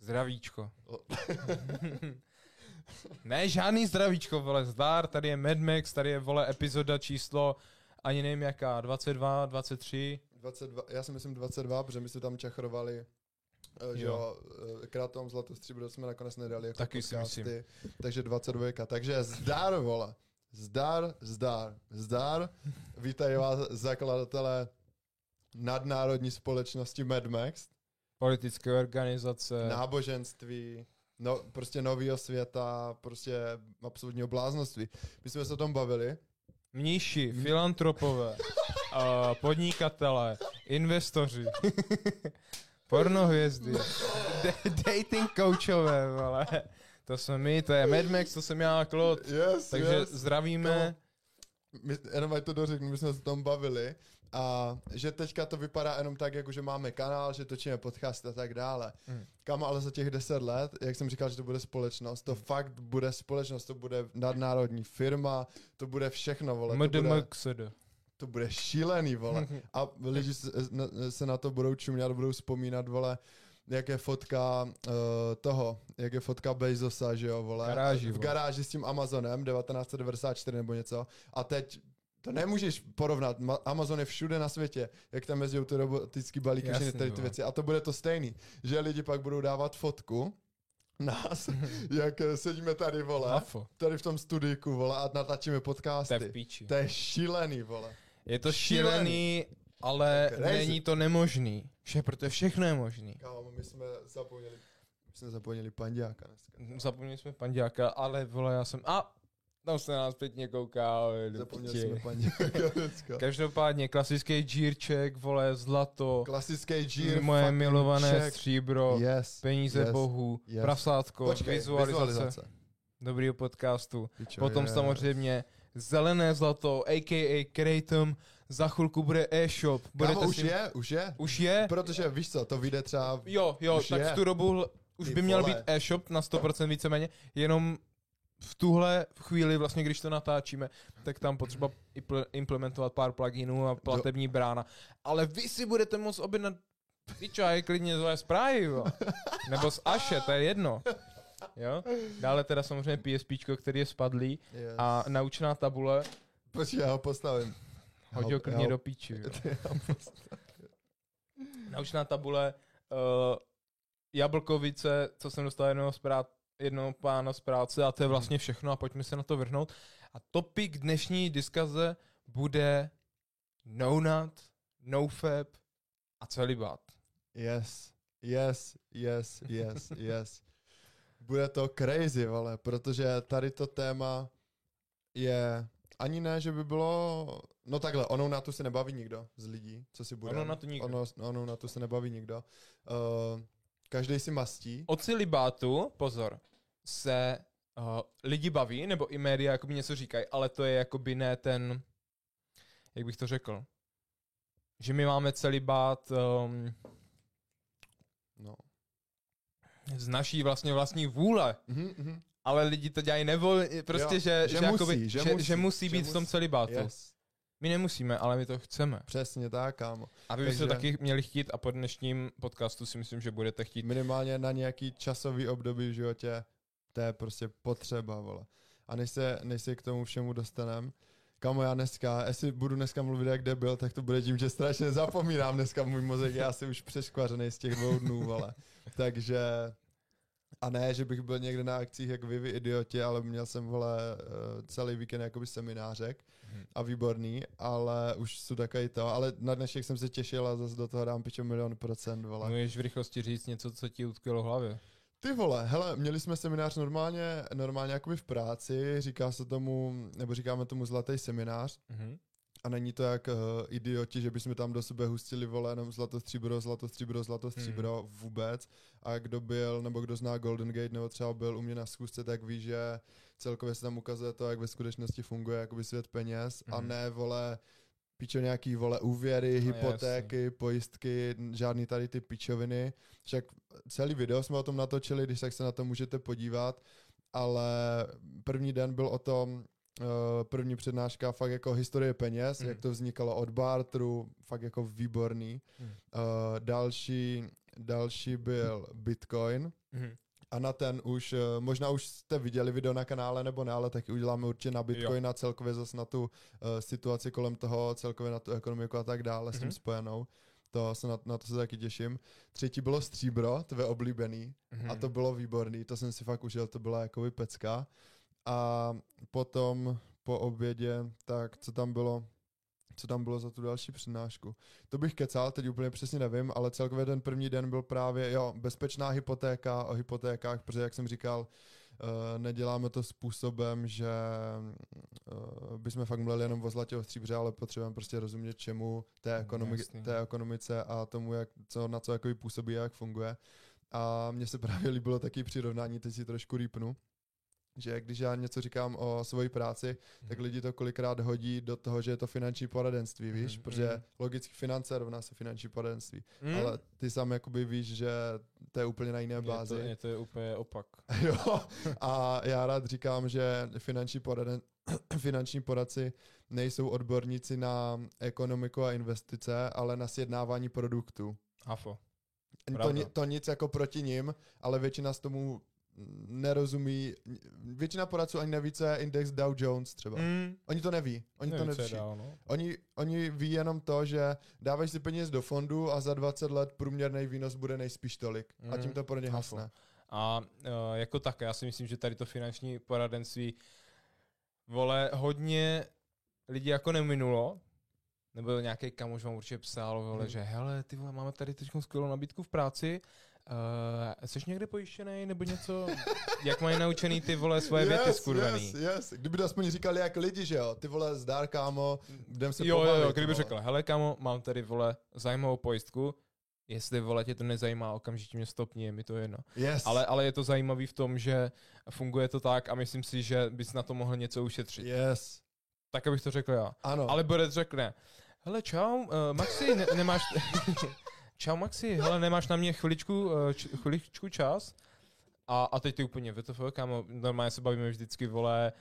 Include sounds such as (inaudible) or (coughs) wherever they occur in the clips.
Zdravíčko. (laughs) ne, žádný zdravíčko, vole, zdár, tady je Mad Max, tady je, vole, epizoda číslo, ani nevím jaká, 22, 23. 22, já si myslím 22, protože my jsme tam čachrovali eh, že jo, eh, krátom zlatou stříbro jsme nakonec nedali jako Taky si podcasty, myslím. takže 22, takže zdar, vole, zdar, zdar, zdar, vítají vás zakladatelé nadnárodní společnosti Mad Max, Politické organizace. náboženství, no, prostě novýho světa, prostě absolutního bláznoství. My jsme se o tom bavili, Mníši, filantropové, (laughs) uh, podnikatelé, investoři, pornohvězdy, d- dating coachové, vole. To jsme my, to je Mad Max, to jsem já, Klot. yes, Takže yes. zdravíme. My, jenom ať to dořeknu, my jsme se o tom bavili a že teďka to vypadá jenom tak, jako že máme kanál, že točíme podcast a tak dále. Mm. Kam ale za těch deset let, jak jsem říkal, že to bude společnost, to fakt bude společnost, to bude nadnárodní firma, to bude všechno, vole. To bude, MDMXD. to bude šílený, vole. (laughs) A lidi se, na to budou čumět, budou vzpomínat, vole, jak je fotka uh, toho, jak je fotka Bezosa, že jo, vole. Garáži, v vole. garáži s tím Amazonem 1994 nebo něco. A teď to nemůžeš porovnat. Ma- Amazon je všude na světě, jak tam jezdí ty robotický balíky, Jasný, všechny tady ty vole. věci. A to bude to stejný, že lidi pak budou dávat fotku nás, (laughs) jak eh, sedíme tady, vole, tady v tom studíku, vole, a natáčíme To je v podcasty. píči. To je šílený, vole. Je to šílený. šílený, ale Crazy. není to nemožný. Vše, protože všechno je možný. Kámo, my jsme zapomněli, my jsme zapomněli pandiáka dneska. Zapomněli jsme pandiáka, ale vole, já jsem... A, tam se na nás pěkně kouká. Zapomněli piči. jsme (laughs) dneska. Každopádně klasický džírček, vole, zlato, Klasický G. moje milované check. stříbro, Yes. peníze yes. bohu, yes. prasátko, Počkej, vizualizace, vizualizace. dobrýho podcastu. Pičo, Potom yes. samozřejmě zelené zlato, a.k.a. Kratom, za chvilku bude e-shop. Kámo, už si... je, už je. Už je? Protože víš co, to vyjde třeba... Jo, jo, Už tak je. v tu dobu už Ty by měl vole. být e-shop na 100% víceméně, jenom v tuhle chvíli, vlastně když to natáčíme, tak tam potřeba impl- implementovat pár pluginů a platební brána. Ale vy si budete moct objednat Pičaj, klidně z OS Prime, jo. Nebo z Aše, to je jedno. Jo? Dále teda samozřejmě PSP, který je spadlý Yes. a naučná tabule, Počkej, já ho postavím. Já ho- klidně do píči. Jo. (laughs) Naučná tabule, uh, jablkovice, co jsem dostal jednoho, zprát, jednoho pána z práce a to je vlastně všechno a pojďme se na to vrhnout. A topik dnešní diskaze bude no nut, no fab a celibát. Yes, yes, yes, yes, (laughs) yes. Bude to crazy, vole, protože tady to téma je ani ne, že by bylo... No takhle, onou na tu se nebaví nikdo z lidí, co si bude. Onou na tu nikdo. Ono, onou na tu se nebaví nikdo. Uh, každý si mastí. O celibátu, pozor, se uh, lidi baví, nebo i média jakoby něco říkají, ale to je jakoby ne ten, jak bych to řekl, že my máme celibát um, No. z naší vlastně vlastní vůle, Mhm, mhm. ale lidi to dělají nevolně, prostě, Jo, že, že že, musí, jakoby, že že, musí, že musí že být v tom musí. celibátu. Yes. My nemusíme, ale my to chceme. Přesně tak, kámo. A vy byste taky měli chtít a po dnešním podcastu si myslím, že budete chtít. Minimálně na nějaký časový období v životě, to je prostě potřeba, vole. A než se, než se k tomu všemu dostanem, kamo já dneska, jestli budu dneska mluvit jak debil, tak to bude tím, že strašně zapomínám dneska můj mozek, je asi už přeškvařený z těch dvou dnů, vole. Takže, a ne, že bych byl někde na akcích jak vy, vy idioti, ale měl jsem, vole, eh, celý víkend jakoby seminářek Mhm. a výborný, ale už jsou takový to, ale na dnešek jsem se těšil a zase do toho dám pičo milion procent, vole. Můžeš v rychlosti říct něco, co ti utkvělo v hlavě. Ty vole, hele, měli jsme seminář normálně, normálně jakoby v práci, říká se tomu, nebo říkáme tomu zlatý seminář Mhm. a není to jak uh, idioti, že bychom tam do sebe hustili vole jenom zlato stříbro, zlato stříbro, zlato stříbro Hmm. vůbec a kdo byl, nebo kdo zná Golden Gate, nebo třeba byl u mě na schůzce, tak ví, že celkově se tam ukazuje to, jak ve skutečnosti funguje jakoby svět peněz a Mhm. ne vole pičo nějaký vole úvěry, No, hypotéky, pojistky, žádný tady ty pičoviny. Však celý video jsme o tom natočili, když tak se na to můžete podívat, ale první den byl o tom, eh, první přednáška fakt jako historie peněz, Mm. jak to vznikalo od bartru, fakt jako výborný. Mm. Eh, další další byl Bitcoin. Mhm. A na ten už, eh, možná už jste viděli video na kanále nebo ne, ale taky uděláme určitě na Bitcoin a celkově zase na tu uh, situaci kolem toho, celkově na tu ekonomiku a tak dále mm-hmm. s tím Mhm. spojenou. To se na, na to se taky těším. Třetí bylo stříbro, tvé oblíbený. Mhm. A to bylo výborný, to jsem si fakt užil, to byla jakoby pecka. A potom po obědě, tak co tam bylo, co tam bylo za tu další přednášku. To bych kecal, teď úplně přesně nevím, ale celkově ten první den byl právě, jo, bezpečná hypotéka o hypotékách, protože jak jsem říkal, eh, neděláme to způsobem, že eh, bychom fakt mluvili jenom o zlatě o stříbře, ale potřebujeme prostě rozumět čemu té, ekonomi- jasný. té ekonomice a tomu, jak, co, na co jakoby působí a jak funguje. A mně se (laughs) právě líbilo taky přirovnání, teď si trošku rýpnu, že když já něco říkám o svoji práci, tak Mhm. lidi to kolikrát hodí do toho, že je to finanční poradenství, víš, Mhm, protože mhm. logicky finance rovná se finanční poradenství, Mm. ale ty sám jakoby víš, že to je úplně na jiné je bázi. to, je to je úplně opak. (laughs) jo, a já rád říkám, že finanční, poraden, (coughs) finanční poradci nejsou odborníci na ekonomiku a investice, ale na sjednávání produktů. Afo. To, to nic jako proti nim, ale většina z tomu nerozumí, většina poradců ani neví, co je index Dow Jones třeba. Mm. Oni to neví, oni to co je neví. dál, no. Oni, oni ví jenom to, že dávají si peněz do fondu a za 20 let průměrný výnos bude nejspíš tolik. A Mm, tím to pro ně hasne. A uh, jako tak, já si myslím, že tady to finanční poradenství, vole, hodně lidí jako neminulo, nebo nějaký kamoš vám určitě psal, vole, Mhm. že hele, ty vole, máme tady teď skvělou nabídku v práci, uh, jsi někde pojištěný nebo něco? (laughs) Jak mají naučený ty vole svoje věty skurvený? yes, yes. Kdyby to aspoň říkali jak lidi, že jo, ty vole, zdár kámo, jdem se jo, jo, pobavit. jo, kdyby vole. řekl, hele kamo, mám tady vole zajímavou pojistku, jestli vole tě to nezajímá, okamžitě mě stopni, je mi to jedno. Yes. Ale, ale je to zajímavý v tom, že funguje to tak a myslím si, že bys na to mohl něco ušetřit. Yes. Tak, abych to řekl já. Ano. Ale Borec řekne, hele čau, uh, Maxi, ne, nemáš... (laughs) čau Maxi, hele, nemáš na mě chviličku, uh, č, chviličku čas? A, a teď ty úplně, VTF, kámo, normálně se bavíme vždycky, vole,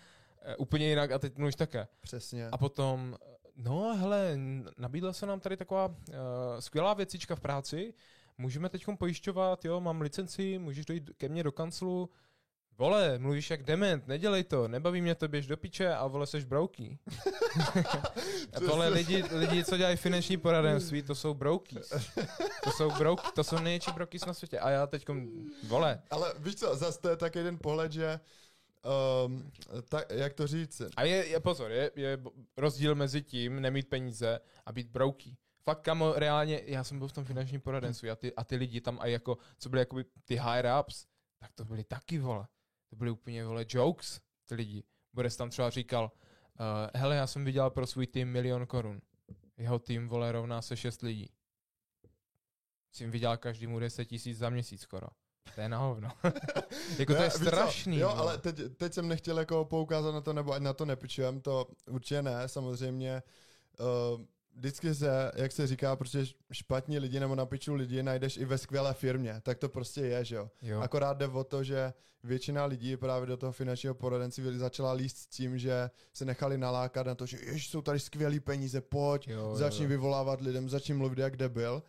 uh, úplně jinak a teď mluvíš také. Přesně. A potom, no hele, nabídla se nám tady taková uh, skvělá věcička v práci, můžeme teď pojišťovat, jo, mám licenci, můžeš dojít ke mně do kanclu, vole, mluvíš jak dement, nedělej to, nebaví mě to, běž do piče a vole, seš brouký. (laughs) a tohle lidi, lidi, co dělají finanční poradenství, to jsou broukýs. To jsou brouk, to jsou největší broukýs na světě. A já teď, vole, Ale víš co, zase to je tak jeden pohled, že um, tak, jak to říct, A je, je pozor, je, je rozdíl mezi tím nemít peníze a být brouký. Fakt, kamo, reálně, já jsem byl v tom finančním poradenství a ty, a ty lidi tam a jako, co byly jakoby ty higher ups, tak to byly taky, vole. To byly úplně, vole, jokes, ty lidi. Boris tam třeba říkal, uh, hele, já jsem vydělal pro svůj tým milion korun. Jeho tým, vole, rovná se šest lidí. Jsem vydělal každému 10 tisíc za měsíc skoro. To je na hovno. (laughs) jako to je strašný. Jo, ale teď, teď jsem nechtěl jako poukázat na to, nebo ať na to nepičujem, to určitě ne, samozřejmě. Uh, vždycky se, jak se říká, prostě špatní lidi nebo na piču lidi najdeš i ve skvělé firmě, tak to prostě je, že jo. jo. Akorát jde o to, že většina lidí právě do toho finančního poradenství začala líst s tím, že se nechali nalákat na to, že jež jsou tady skvělý peníze, pojď, Jo, začni jo. vyvolávat lidem, začni mluvit jak debil.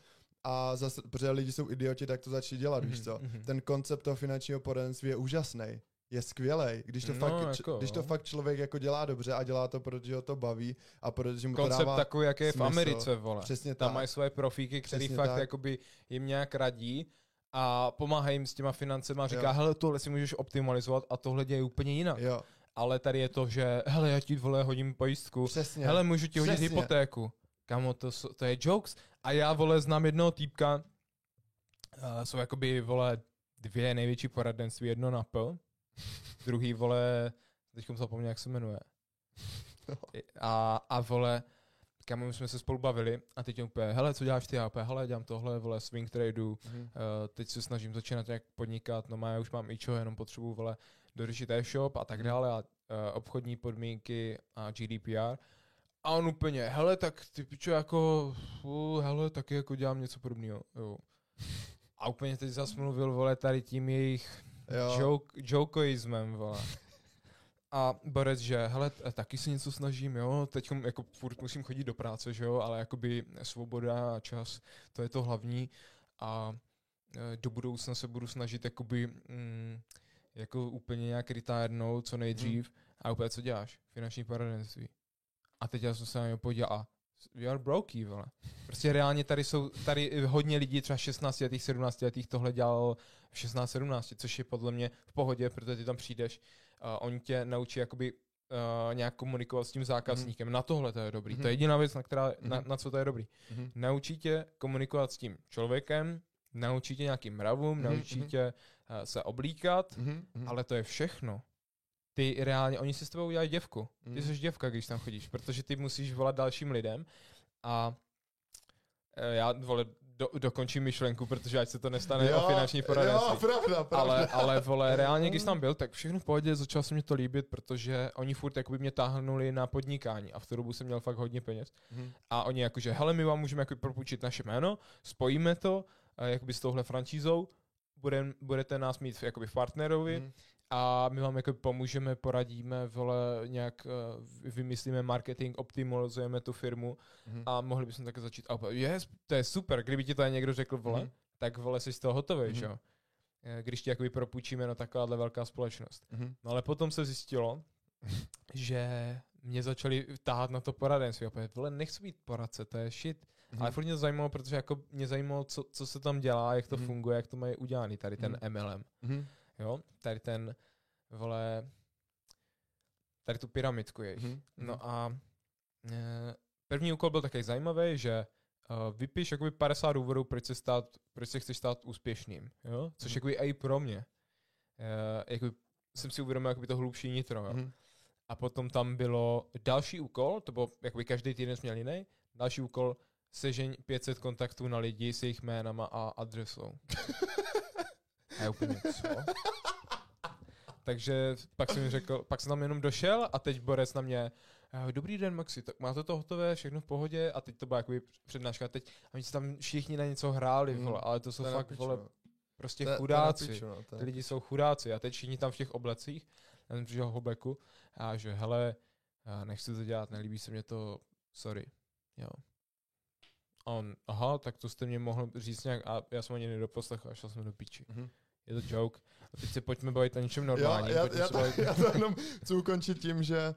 A zase, protože lidi jsou idioti, tak to začni dělat, víš Mhm, co. mhm. Ten koncept toho finančního poradenství je úžasný. Je skvělý, když to, No, fakt, jako když to jo. fakt člověk jako dělá dobře a dělá to, protože ho to baví a protože mu to Koncept dává takový, jak je v smysl. Americe, vole. přesně Tam tak. mají svoje profíky, který Přesně fakt tak. jakoby jim nějak radí a pomáhají jim s těma financema a říká, Jo. hele, tohle si můžeš optimalizovat a tohle děje úplně jinak. Jo, Ale tady je to, že hele, já ti vole hodím pojistku, přesně. hele, můžu ti hodit Přesně. hypotéku. Kamo, to, to je jokes. A já, vole, znám jednoho týpka, uh, jsou jakoby, vole, dvě největší poradenství, jedno na P, druhý, vole, teď jsem zapomněl, jak se jmenuje. No. A, a vole, kamo, my jsme se spolu bavili a teď je úplně, hele, co děláš ty? A úplně, hele, dělám tohle, vole, swing tradu, Mhm. uh, teď se snažím začínat nějak podnikat, no má, já už mám ičo, jenom potřebuju, vole, dořešit e-shop a tak dále a uh, obchodní podmínky a GDPR. A on úplně, hele, tak ty pičo, jako, uh, hele, taky jako dělám něco podobného, jo. A úplně teď zas mluvil, vole, tady tím jejich. Joke, jokeismem, vole. (laughs) A Borec, že hele, taky se něco snažím, jo, teď jako furt musím chodit do práce, že jo, ale jakoby svoboda a čas, to je to hlavní. A eh, do budoucna se budu snažit jakoby, mm, jako úplně nějak retírnout co nejdřív Mhm. a úplně co děláš? Finanční poradenství. A teď já jsem se na něj podíval a you are brokey, vole. Prostě reálně tady jsou, tady hodně lidí, třeba 16 letých, 17 letých tohle dělalo v 16, 17, což je podle mě v pohodě, protože ty tam přijdeš, uh, oni tě naučí jakoby uh, nějak komunikovat s tím zákazníkem. Mm. Na tohle to je dobrý. Mm. To je Mhm. jediná věc, na, která, Mhm. na, na co to je dobrý. Mhm. Naučí tě komunikovat s tím člověkem, naučí tě nějakým mravům, Mhm, naučí mhm. tě uh, se oblíkat, Mhm, mhm. ale to je všechno. Ty reálně, oni si s tebou udělají děvku. Ty Mhm. jsi děvka, když tam chodíš, protože ty musíš volat dalším lidem a eh, já, vole, do, dokončím myšlenku, protože ať se to nestane o finanční poradenství. Jo, pravda, pravda. Ale, ale vole, (laughs) reálně, když tam byl, tak všechno v pohodě, začal se mi to líbit, protože oni furt jakoby mě táhnuli na podnikání a v tu dobu jsem měl fakt hodně peněz. Mhm. A oni jakože, hele, my vám můžeme jako propůjčit naše jméno, spojíme to jakoby s touhle francízou, budem, budete nás mít jakoby v partnerovi Mhm. A my vám jako pomůžeme, poradíme, vole, nějak uh, vymyslíme marketing, optimalizujeme tu firmu Mhm. a mohli bychom také začít. A yes, to je super, kdyby ti to někdo řekl, vole, Mhm. tak vole, jsi z toho hotový, Mhm. že jo. Eh, Když ti jakoby propůjčíme na takováhle velká společnost. Mhm. No ale potom se zjistilo, (laughs) že mě začali tahat na to poradenství. Opět, vole, nechci být poradce, to je shit. Mhm. Ale furt mě to zajímalo, protože jako mě zajímalo, co, co se tam dělá, jak to Mhm. funguje, jak to mají udělaný, tady ten Mhm. MLM. Mhm. Jo, tady ten, vole, tady tu pyramidku jejich. Mhm. No a e, první úkol byl takový zajímavý, že uh, vypiš jakoby 50 důvodů, proč se, stát, proč se chceš stát úspěšným, jo? Což Mhm. jakoby i pro mě. Uh, jakoby jsem si uvědomil jakoby to hlubší nitro, jo? Mhm. A potom tam bylo další úkol, to bylo, jakoby každý týden jsme měl jiný, další úkol, sežeň 500 kontaktů na lidi s jejich jménama a adresou. (laughs) A já úplně, co? (laughs) Takže pak jsem mi řekl, pak jsem tam jenom došel a teď Borec na mě, "Eh, dobrý den Maxi, tak máte to hotové, všechno v pohodě a teď to byla jakoby přednáška teď a oni si tam všichni na něco hráli, Mm. vole, ale to jsou To fakt, vole, no. prostě To je- to je na chudáci. piču, no, to Ty lidi jsou chudáci a teď všichni tam v těch oblecích, já jsem přišel hobleku a že hele, nechci to dělat, nelíbí se mě to, sorry, jo. A on, aha, tak to jste mě mohl říct nějak, a já jsem ani nedoposlechl a šel jsem do píči. Mhm. Je to joke. A teď se pojďme bavit o něčem normálním. Já, já, já, to, bavit... já to jenom chci ukončit tím, že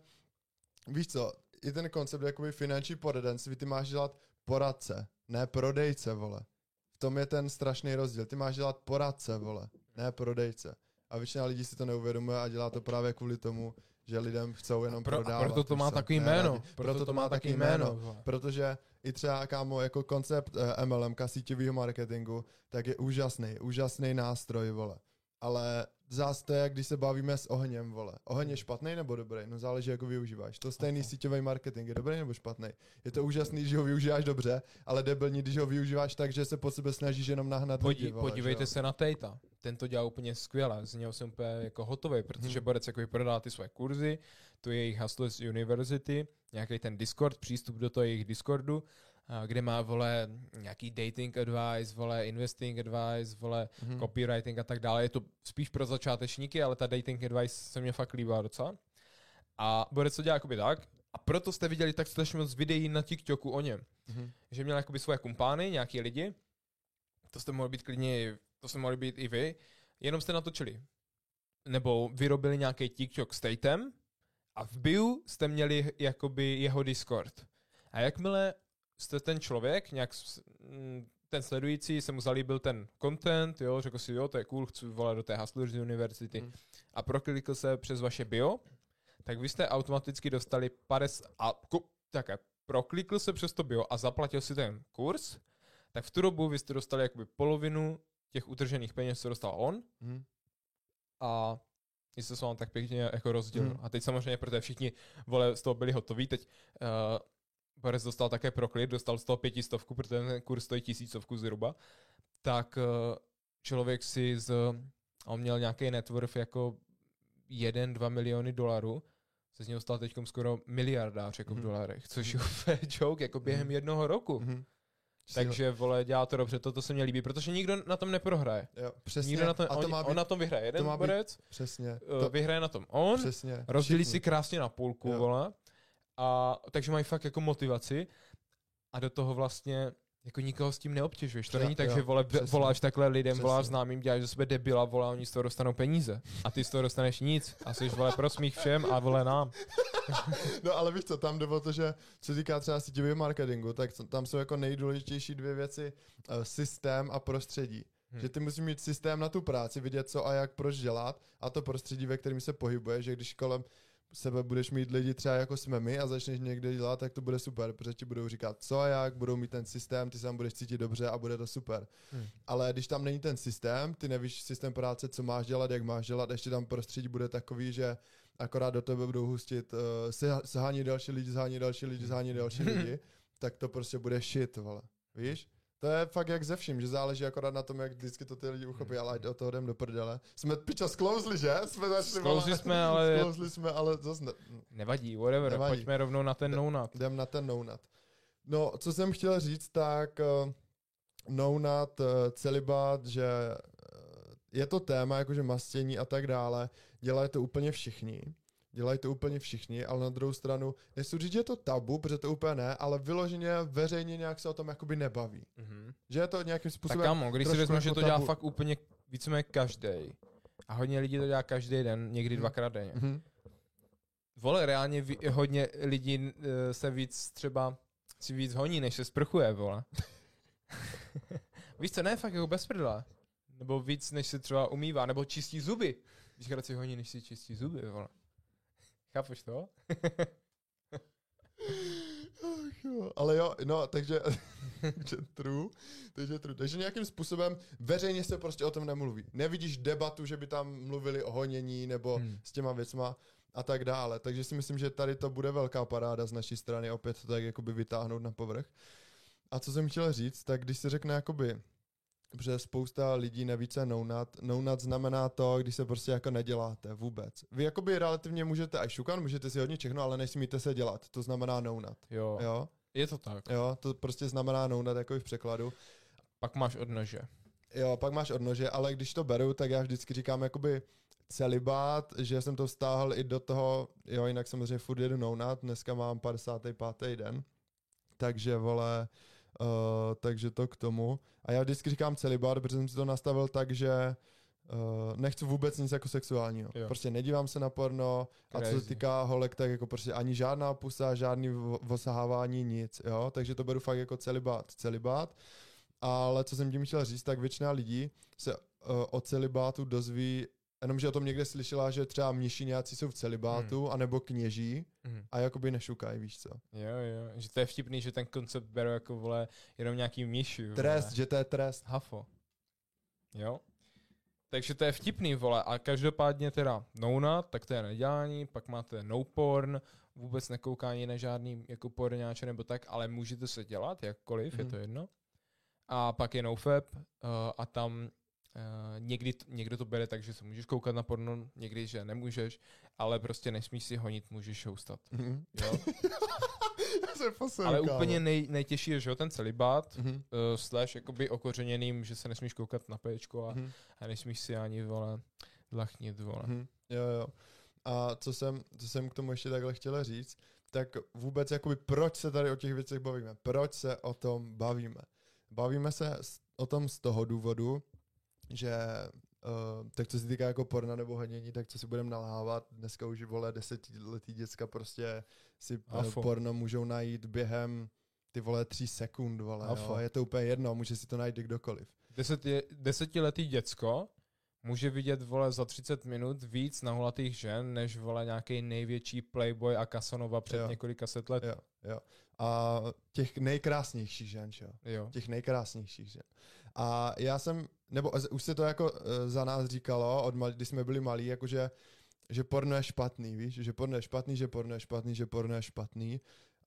víš co, i ten koncept jakoby finanční poradenství, ty máš dělat poradce, ne prodejce, vole. V tom je ten strašný rozdíl. Ty máš dělat poradce, vole, ne prodejce. A většina lidí si to neuvědomuje a dělá to právě kvůli tomu, že lidem chcou jenom Pro, a prodávat. proto to má takový jméno. rádi. Proto, to má takový jméno. vole. Protože i třeba, kámo, jako koncept eh, MLM, síťového marketingu, tak je úžasný, úžasný nástroj, vole. Ale zás to je, když se bavíme s ohněm, vole. Oheň je špatný nebo dobrý? No záleží, jak ho využíváš. To stejný Ok. síťový marketing je dobrý nebo špatný? Je to úžasný, když ho využíváš dobře, ale debilní, když ho využíváš tak, že se po sebe snažíš jenom nahnat Podí, lidi, vole, podívejte že se na Tejta. Ten to dělá úplně skvěle. Z něho jsem úplně jako hotový, protože Hmm. Borec jako prodá ty své kurzy, to je jejich Hustlers University, nějaký ten Discord, přístup do toho jejich Discordu, kde má, vole, nějaký dating advice, vole, investing advice, vole, Mhm. copywriting a tak dále. Je to spíš pro začátečníky, ale ta dating advice se mě fakt líbila docela. A Borec to dělá jakoby tak, a proto jste viděli tak strašně moc videí na TikToku o něm Mhm. že měl jakoby svoje kumpány, nějaký lidi, to jste mohli být klidně, to jste mohli být i vy, jenom jste natočili. Nebo vyrobili nějaký TikTok s Tatem a v bio jste měli jakoby jeho Discord. A jakmile jste ten člověk, nějak mm, ten sledující, se mu zalíbil ten content, jo, řekl si, jo, to je cool, chci volat do té Hustlers University Mhm. a proklikl se přes vaše bio, tak vy jste automaticky dostali 50, a ku, také, proklikl se přes to bio a zaplatil si ten kurz, tak v tu dobu vy jste dostali jakoby polovinu těch utržených peněz, co dostal on Mhm. a jestli se vám tak pěkně jako rozdělil. Mhm. A teď samozřejmě, protože všichni vole z toho byli hotoví, teď uh, Boris dostal také proklit, dostal z toho pětistovku, protože ten kurz stojí tisícovku zhruba, tak uh, člověk si z, on měl nějaký net worth jako 1-2 miliony dolarů, se z něho stal teď skoro miliardář jako v Mhm. dolarech, což je úplně joke, jako během Mhm. jednoho roku. Mhm. Takže, vole, dělá to dobře, toto se mně líbí, protože nikdo na tom neprohraje. Jo, přesně. Nikdo na tom, a to on, má být, on na tom vyhraje jeden má být- borec, přesně. to, To, vyhraje na tom on, přesně. rozdělí si krásně na půlku, Jo. vole, a takže mají fakt jako motivaci a do toho vlastně jako nikoho s tím neobtěžuješ. To není tak, jo, že vole, přesně. voláš takhle lidem, Přesně. voláš známým, děláš ze sebe debila, volá, oni z toho dostanou peníze. A ty z toho dostaneš nic. A jsi vole pro smích všem a vole nám. No ale víš co, tam jde o to, že co se týká třeba síťového marketingu, tak tam jsou jako nejdůležitější dvě věci, eh, systém a prostředí. Hmm. Že ty musíš mít systém na tu práci, vidět co a jak proč dělat a to prostředí, ve kterém se pohybuje, že když kolem sebe budeš mít lidi třeba jako jsme my a začneš někde dělat, tak to bude super, protože ti budou říkat co a jak, budou mít ten systém, ty se tam budeš cítit dobře a bude to super. Hmm. Ale když tam není ten systém, ty nevíš systém práce, co máš dělat, jak máš dělat, ještě tam prostředí bude takový, že akorát do tebe budou hustit, uh, se, sehání další lidi, sehání další lidi, sehání další lidi, (laughs) tak to prostě bude shit, vole. Víš? To je fakt jak ze vším, že záleží akorát na tom, jak vždycky to ty lidi uchopí, ale ať od toho jdem do prdele. Jsme piča sklouzli, že? Jsme začali, Sklouzli jsme, ale- Sklouzli jsme, ale zase ne, Nevadí, whatever, Nevadí. pojďme rovnou na ten Ne- no-nut. jdem na ten nounat. No, co jsem chtěl říct, tak uh, nounat, uh, celibát, že uh, je to téma, jakože mastění a tak dále, dělají to úplně všichni. Dělají to úplně všichni, ale na druhou stranu, nechci říct, že je to tabu, protože to úplně ne, ale vyloženě veřejně nějak se o tom jakoby nebaví. Mhm. Že je to nějakým Tak způsobem... kámo, když si vezmu, že jako to dělá tabu. fakt úplně víceméně každý. A hodně lidí to dělá každý den, někdy Mhm. dvakrát denně. Mhm. Vole, reálně hodně lidí eh, se víc třeba si víc honí, než se sprchuje, vole. (laughs) Víš co, ne, fakt jako bez prdela. Nebo víc, než se třeba umývá, nebo čistí zuby. Víckrát si honí, než si čistí zuby, vole. Chápeš to? Ach jo, ale jo, no, takže, (laughs) takže true, takže true. Takže nějakým způsobem veřejně se prostě o tom nemluví. Nevidíš debatu, že by tam mluvili o honění nebo Hmm. s těma věcma a tak dále. Takže si myslím, že tady to bude velká paráda z naší strany opět to tak jakoby vytáhnout na povrch. A co jsem chtěl říct, tak když se řekne jakoby, protože spousta lidí neví, co je no-nut. No-nut znamená to, když se prostě jako neděláte vůbec. Vy jakoby relativně můžete až šukan, můžete si hodně všechno, ale nesmíte se dělat. To znamená no-nut. Jo, jo. Je to tak. jo, to prostě znamená no-nut jako v překladu. Pak máš odnože. Jo, pak máš odnože, ale když to beru, tak já vždycky říkám jakoby celibát, že jsem to vztáhl i do toho, jo, jinak samozřejmě furt jedu no-nut, dneska mám 55. den, takže vole, uh, takže to k tomu. A já vždycky říkám celibát, protože jsem si to nastavil tak, že uh, nechci vůbec nic jako sexuálního. Jo. Prostě nedívám se na porno a co Crazy. se týká holek, tak jako prostě ani žádná pusa, žádný osahávání, nic, jo. Takže to beru fakt jako celibát, celibát. Ale co jsem tím chtěl říct, tak většina lidí se uh, o celibátu dozví, jenom že o tom někde slyšela, že třeba mnišiňáci jsou v celibátu, anebo kněží Mhm. a jakoby nešukají, víš co. Jo, jo, že to je vtipný, že ten koncept beru jako, vole, jenom nějaký mniši, vole. Trest, že to je trest. Hafo. Jo? Takže to je vtipný, vole. A každopádně teda no tak to je nedělání, pak máte no porn, vůbec nekoukání na žádný jako porňáče nebo tak, ale můžete se dělat jakkoliv, mm. je to jedno. A pak je nofap uh, a tam uh, někdy, t- někdo to bere tak, že se můžeš koukat na porno, někdy, že nemůžeš, ale prostě nesmíš si honit, můžeš houstat. Mhm. Jo? (laughs) Se ale kámo. úplně nej, nejtěžší je, že jo, ten celibát, Mhm. uh, slash jakoby okořeněným, že se nesmíš koukat na péčko a, Mhm. a nesmíš si ani, vole, dlachnit, vole. Mhm. Jo, jo. A co jsem, co jsem k tomu ještě takhle chtěl říct, tak vůbec jakoby proč se tady o těch věcech bavíme? Proč se o tom bavíme? Bavíme se o tom z toho důvodu, že uh, tak co se týká jako porna nebo honění, tak co si budeme nalhávat, dneska už vole desetiletý děcka prostě si uh, Afo. porno můžou najít během ty vole tří sekund, vole, Afo. jo? je to úplně jedno, může si to najít kdokoliv. Deset je, desetiletý děcko může vidět, vole, za 30 minut víc nahulatých žen, než, vole, nějaký největší playboy a Casanova před Jo. několika set let. Jo, jo. A těch nejkrásnějších žen, že jo? Jo. těch nejkrásnějších žen. A já jsem, nebo už se to jako uh, za nás říkalo, od mal, když jsme byli malí, jakože že porno je špatný, víš, že porno je špatný, že porno je špatný, že porno je špatný.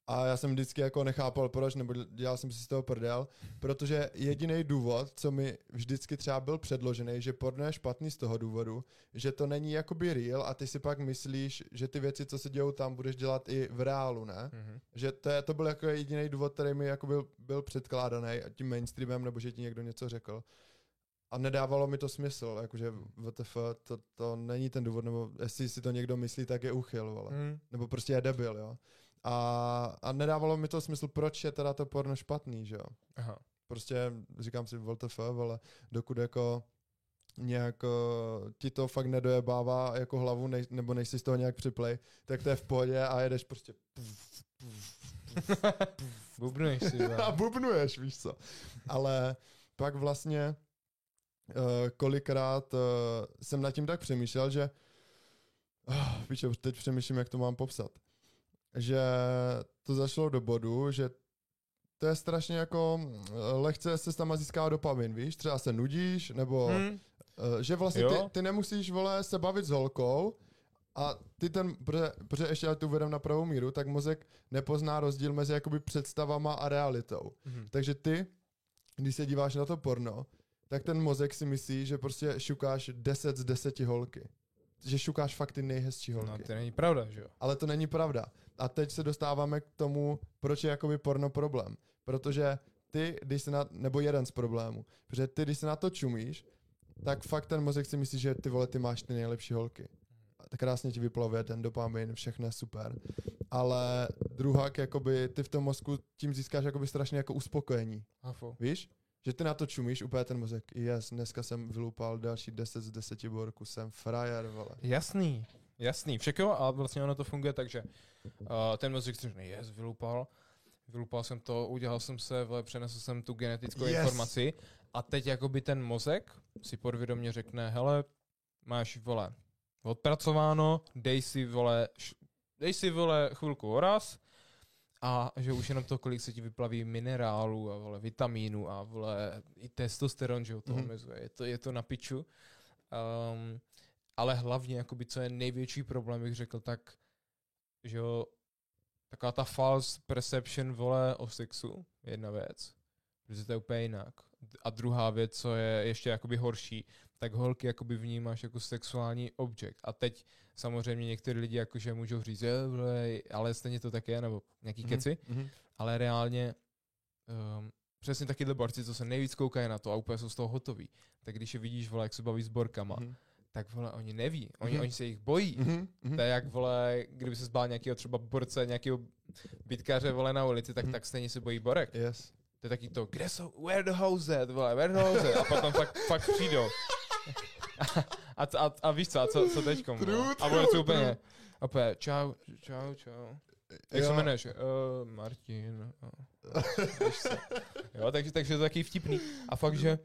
A já jsem vždycky jako nechápal proč, nebo dělal jsem si z toho prdel, protože jediný důvod, co mi vždycky třeba byl předložený, že porno je špatný z toho důvodu, že to není jakoby real a ty si pak myslíš, že ty věci, co se dějou tam, budeš dělat i v reálu, ne? Mhm. Že to, je, to byl jako jediný důvod, který mi jako byl, byl předkládaný tím mainstreamem, nebo že ti někdo něco řekl. A nedávalo mi to smysl, jakože WTF, to, to není ten důvod, nebo jestli si to někdo myslí, tak je uchyl, vole. Mhm. Nebo prostě je debil, jo. A, a nedávalo mi to smysl, proč je teda to porno špatný, že jo. Aha. Prostě říkám si, WTF, ale dokud jako nějak uh, ti to fakt nedojebává jako hlavu, nej, nebo nejsi z toho nějak připlej, tak to je v pohodě a jedeš prostě puf, puf, (laughs) Bubnuješ si, a bubnuješ, víš co. Ale pak vlastně uh, kolikrát uh, jsem nad tím tak přemýšlel, že uh, víš, teď přemýšlím, jak to mám popsat. Že to zašlo do bodu, že to je strašně jako lehce se tam získá dopamin, víš? Třeba se nudíš, nebo hmm. uh, že vlastně ty, ty nemusíš, vole, se bavit s holkou, a ty ten, protože, protože ještě tu vedem na pravou míru, tak mozek nepozná rozdíl mezi jakoby představama a realitou. Mm-hmm. Takže ty, když se díváš na to porno, tak ten mozek si myslí, že prostě šukáš 10 z 10 holky. Že šukáš fakt ty nejhezčí holky. No to není pravda, že jo? Ale to není pravda. A teď se dostáváme k tomu, proč je jakoby porno problém. Protože ty, když se na, nebo jeden z problémů, protože ty, když se na to čumíš, tak fakt ten mozek si myslí, že ty vole, ty máš ty nejlepší holky tak krásně ti vyplavuje ten dopamin, všechno je super. Ale druhak, jakoby, ty v tom mozku tím získáš jakoby strašně jako uspokojení. Hafo. Víš? Že ty na to čumíš, úplně ten mozek, yes, dneska jsem vylupal další 10 z 10 borku, jsem frajer, vole. Jasný, jasný, všechno a vlastně ono to funguje tak, že uh, ten mozek si yes, vylupal, vylupal jsem to, udělal jsem se, vole, přenesl jsem tu genetickou yes. informaci a teď jakoby ten mozek si podvědomě řekne, hele, máš, vole, odpracováno, dej si, vole, dej si, vole, chvilku oraz a že už jenom to, kolik se ti vyplaví minerálu a vole, vitamínu a vole, i testosteron, že ho to omezuje. Je to, je to na piču. Um, ale hlavně, jakoby, co je největší problém, bych řekl, tak, že jo, taková ta false perception, vole, o sexu, jedna věc, protože to je úplně jinak. A druhá věc, co je ještě jakoby horší, tak holky jakoby vnímáš jako sexuální objekt. A teď samozřejmě někteří lidi jakože můžou říct, ale stejně to tak je, nebo nějaký mm-hmm. keci, mm-hmm. ale reálně um, přesně taky borci, co se nejvíc koukají na to a úplně jsou z toho hotoví, tak když je vidíš, vole, jak se baví s borkama, mm-hmm. tak vole, oni neví, oni, mm-hmm. oni se jich bojí. Mm-hmm. To je jak, vole, kdyby se zbál nějakého třeba borce, nějakého bitkaře, vole, na ulici, tak, mm-hmm. tak stejně se bojí borek. Yes. To je taky to, kde jsou, where the hose vole, where the hose A potom fakt, fakt přijdou. A, a, a víš co, a co, co teďkom? A bude to úplně, opět, čau, čau, čau. Jak jo. se jmenuješ? Uh, Martin. Uh, jo, takže, takže to je taky vtipný. A fakt, že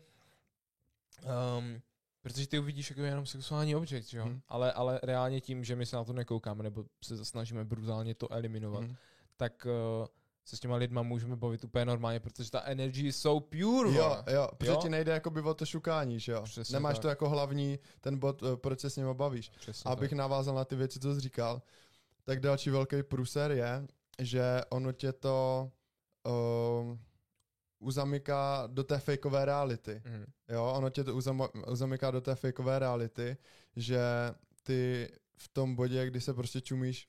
um, protože ty uvidíš jako jenom sexuální objekt, jo? Hmm. Ale, ale reálně tím, že my se na to nekoukáme, nebo se snažíme brutálně to eliminovat, hmm. tak uh, se s těma lidma můžeme bavit úplně normálně, protože ta energy jsou pure. Jo, jo, protože jo? ti nejde jako by o to šukání, že jo? Přesně Nemáš tak. to jako hlavní ten bod, eh, proč se s nimi bavíš. Přesně Abych tak. navázal na ty věci, co jsi říkal, tak další velký průser je, že ono tě to uh, uzamyká do té fakeové reality. Mm. Jo, ono tě to uzam, uzamyká do té fakeové reality, že ty v tom bodě, kdy se prostě čumíš,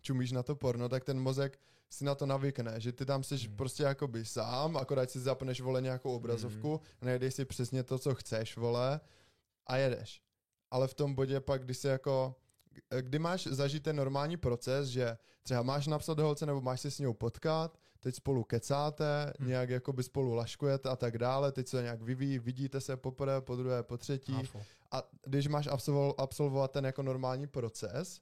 čumíš na to porno, tak ten mozek si na to navykne, že ty tam jsi hmm. prostě jakoby sám, akorát si zapneš, vole, nějakou obrazovku, hmm. najdeš si přesně to, co chceš, vole, a jedeš. Ale v tom bodě pak, když se jako, kdy máš zažít ten normální proces, že třeba máš napsat holce, nebo máš se s ní potkat, teď spolu kecáte, hmm. nějak jako by spolu laškujete a tak dále, teď se nějak vyvíjí, vidíte se poprvé, po druhé, po třetí. Háfo. A když máš absolvovat ten jako normální proces,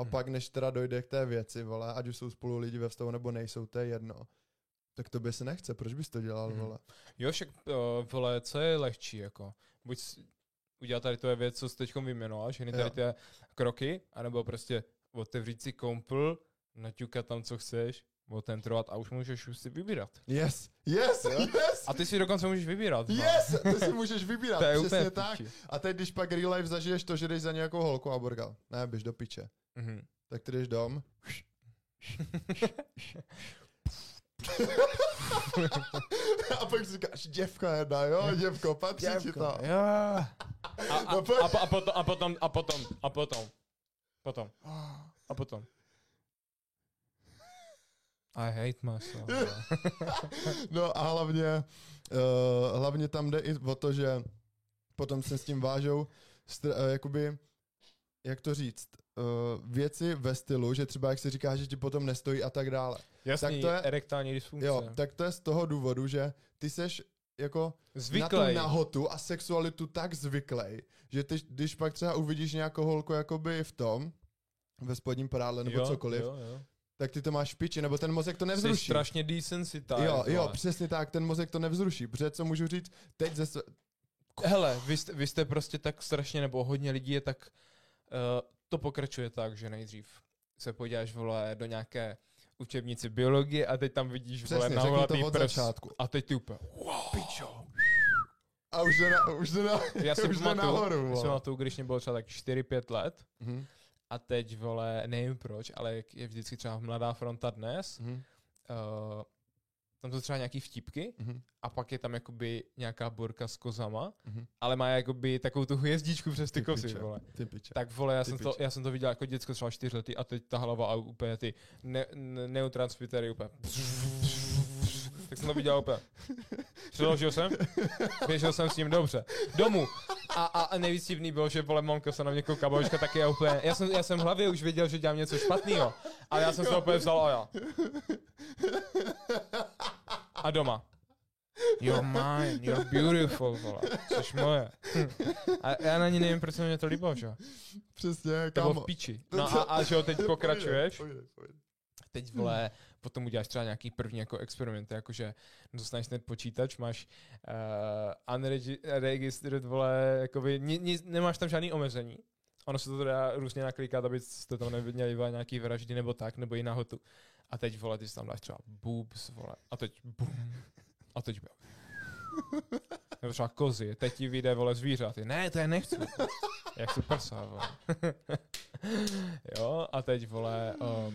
a hmm. pak, než teda dojde k té věci, vole, ať už jsou spolu lidi ve vztahu nebo nejsou, to je jedno. Tak to by se nechce, proč bys to dělal, hmm. vole? Jo, však, uh, vole, co je lehčí, jako? Buď udělat tady to věc, co jsi teď vyjmenoval, všechny tady ty kroky, anebo prostě otevřít si kompl, naťukat tam, co chceš, otentrovat a už můžeš už si vybírat. Yes, yes, jo? yes. A ty si dokonce můžeš vybírat. No. Yes, ty si můžeš vybírat, (laughs) to je přesně tak. A teď, když pak real life zažiješ to, že jdeš za nějakou holku a borgal, ne, běž do piče. Mm-hmm. Tak ty jdeš dom. a pak si říkáš, děvka jedna, jo, děvko, patří děvko, ti to. Jo. A, a, no, a, a, potom, a potom, a potom, a potom, potom, a potom. I hate myself. (laughs) (laughs) no a hlavně, uh, hlavně tam jde i o to, že potom se s tím vážou, str- uh, jakoby jak to říct, uh, věci ve stylu, že třeba jak se říká, že ti potom nestojí a tak dále. Jasný, Tak to je- erektální dysfunkce. Jo, tak to je z toho důvodu, že ty seš jako na tu Zvyklej. nahotu a sexualitu tak zvyklej, že ty, když pak třeba uvidíš nějakou holku jakoby v tom, ve spodním prádle nebo jo, cokoliv, Jo, jo. Tak ty to máš v piči, nebo ten mozek to Jsi nevzruší. strašně desensitized. jo, jo, vole. přesně tak, ten mozek to nevzruší, protože co můžu říct, teď ze, Hele, vy jste, vy jste prostě tak strašně, nebo hodně lidí je tak, uh, to pokračuje tak, že nejdřív se podíváš, vole, do nějaké učebnici biologie a teď tam vidíš, vole, přesně, na řekni to od prs. začátku. A teď ty úplně, wow, pičo. A už jde, na, už jde, na, Já (laughs) už jde nahoru. já si vole. pamatuju, když mě bylo třeba tak 4-5 let Mhm, a teď, vole, nevím proč, ale jak je vždycky třeba Mladá fronta dnes, mhm, uh, tam jsou třeba nějaký vtipky mhm, a pak je tam jakoby nějaká burka s kozama, mhm. ale má jakoby takovou tu hvězdičku přes ty Ty kozy, piče. vole. Ty piče. Tak vole, já Ty jsem, to, já jsem to viděl jako děcko třeba čtyřletý a teď ta hlava a úplně ty ne, ne, neutransmitery úplně. Tak jsem to viděl úplně. Přiložil jsem, běžel jsem s ním dobře. Domů. A, a, a nejvíc divný bylo, že vole mamka se na mě kouká, babička taky je úplně, já jsem, já jsem v hlavě už věděl, že dělám něco špatného. Ale já jsem se to úplně vzal a já. A doma. You're mine, you're beautiful, vole. Jsi moje. A já na ní nevím, proč se mě to líbilo, že. Přesně, To bylo kámo. v piči. No a, a že jo, teď (laughs) pokračuješ, teď vole, potom uděláš třeba nějaký první jako experiment, jakože dostaneš ten počítač, máš uh, unregistered, vole, jakoby, ni, ni, nemáš tam žádný omezení. Ono se to dá různě naklikat, abyste tam vole, nějaký vraždy nebo tak, nebo i nahotu. A teď, vole, ty si tam dáš třeba boobs, vole, a teď bum, a teď byl. Nebo třeba kozy, teď ti vyjde, vole, zvíře, a ty, ne, to je nechci. Jak si prsa, vole. (laughs) jo, a teď, vole, um,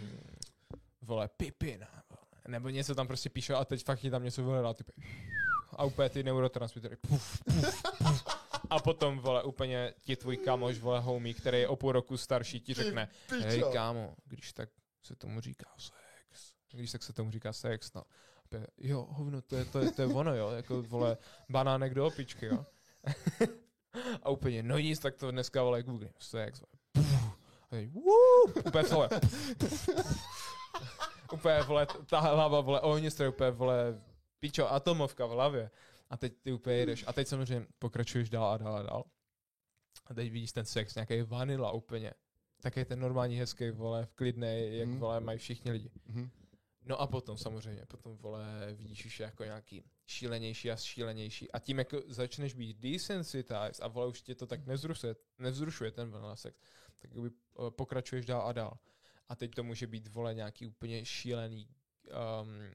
vole, pipina, vole. nebo něco tam prostě píše a teď fakt ti tam něco vyhledá, ty a úplně ty neurotransmitery, puf, puf, puf. A potom, vole, úplně ti tvůj kamoš, vole, homie, který je o půl roku starší, ti řekne, hej, kámo, když tak se tomu říká sex. Když tak se tomu říká sex, no. Jo, hovno, to je, to je, to je ono, jo, jako, vole, banánek do opičky, jo. a úplně, no nic, tak to dneska, vole, Google, sex, vole. Puf. A teď, wuuu, úplně, vole, (laughs) úplně, vole, ta hlava, vole, ohnistroj, úplně, vole, pičo, atomovka v hlavě. A teď ty úplně jedeš. A teď samozřejmě pokračuješ dál a dál a dál. A teď vidíš ten sex, nějaký vanila úplně. Taky ten normální hezký, vole, klidný, jak Mhm. vole, mají všichni lidi. Mhm. No a potom samozřejmě, potom vole, vidíš už jako nějaký šílenější a šílenější. A tím jako začneš být desensitized a vole už tě to tak nevzrušuje, nevzrušuje ten vanilla sex, tak eh, pokračuješ dál a dál. A teď to může být vole nějaký úplně šílený um,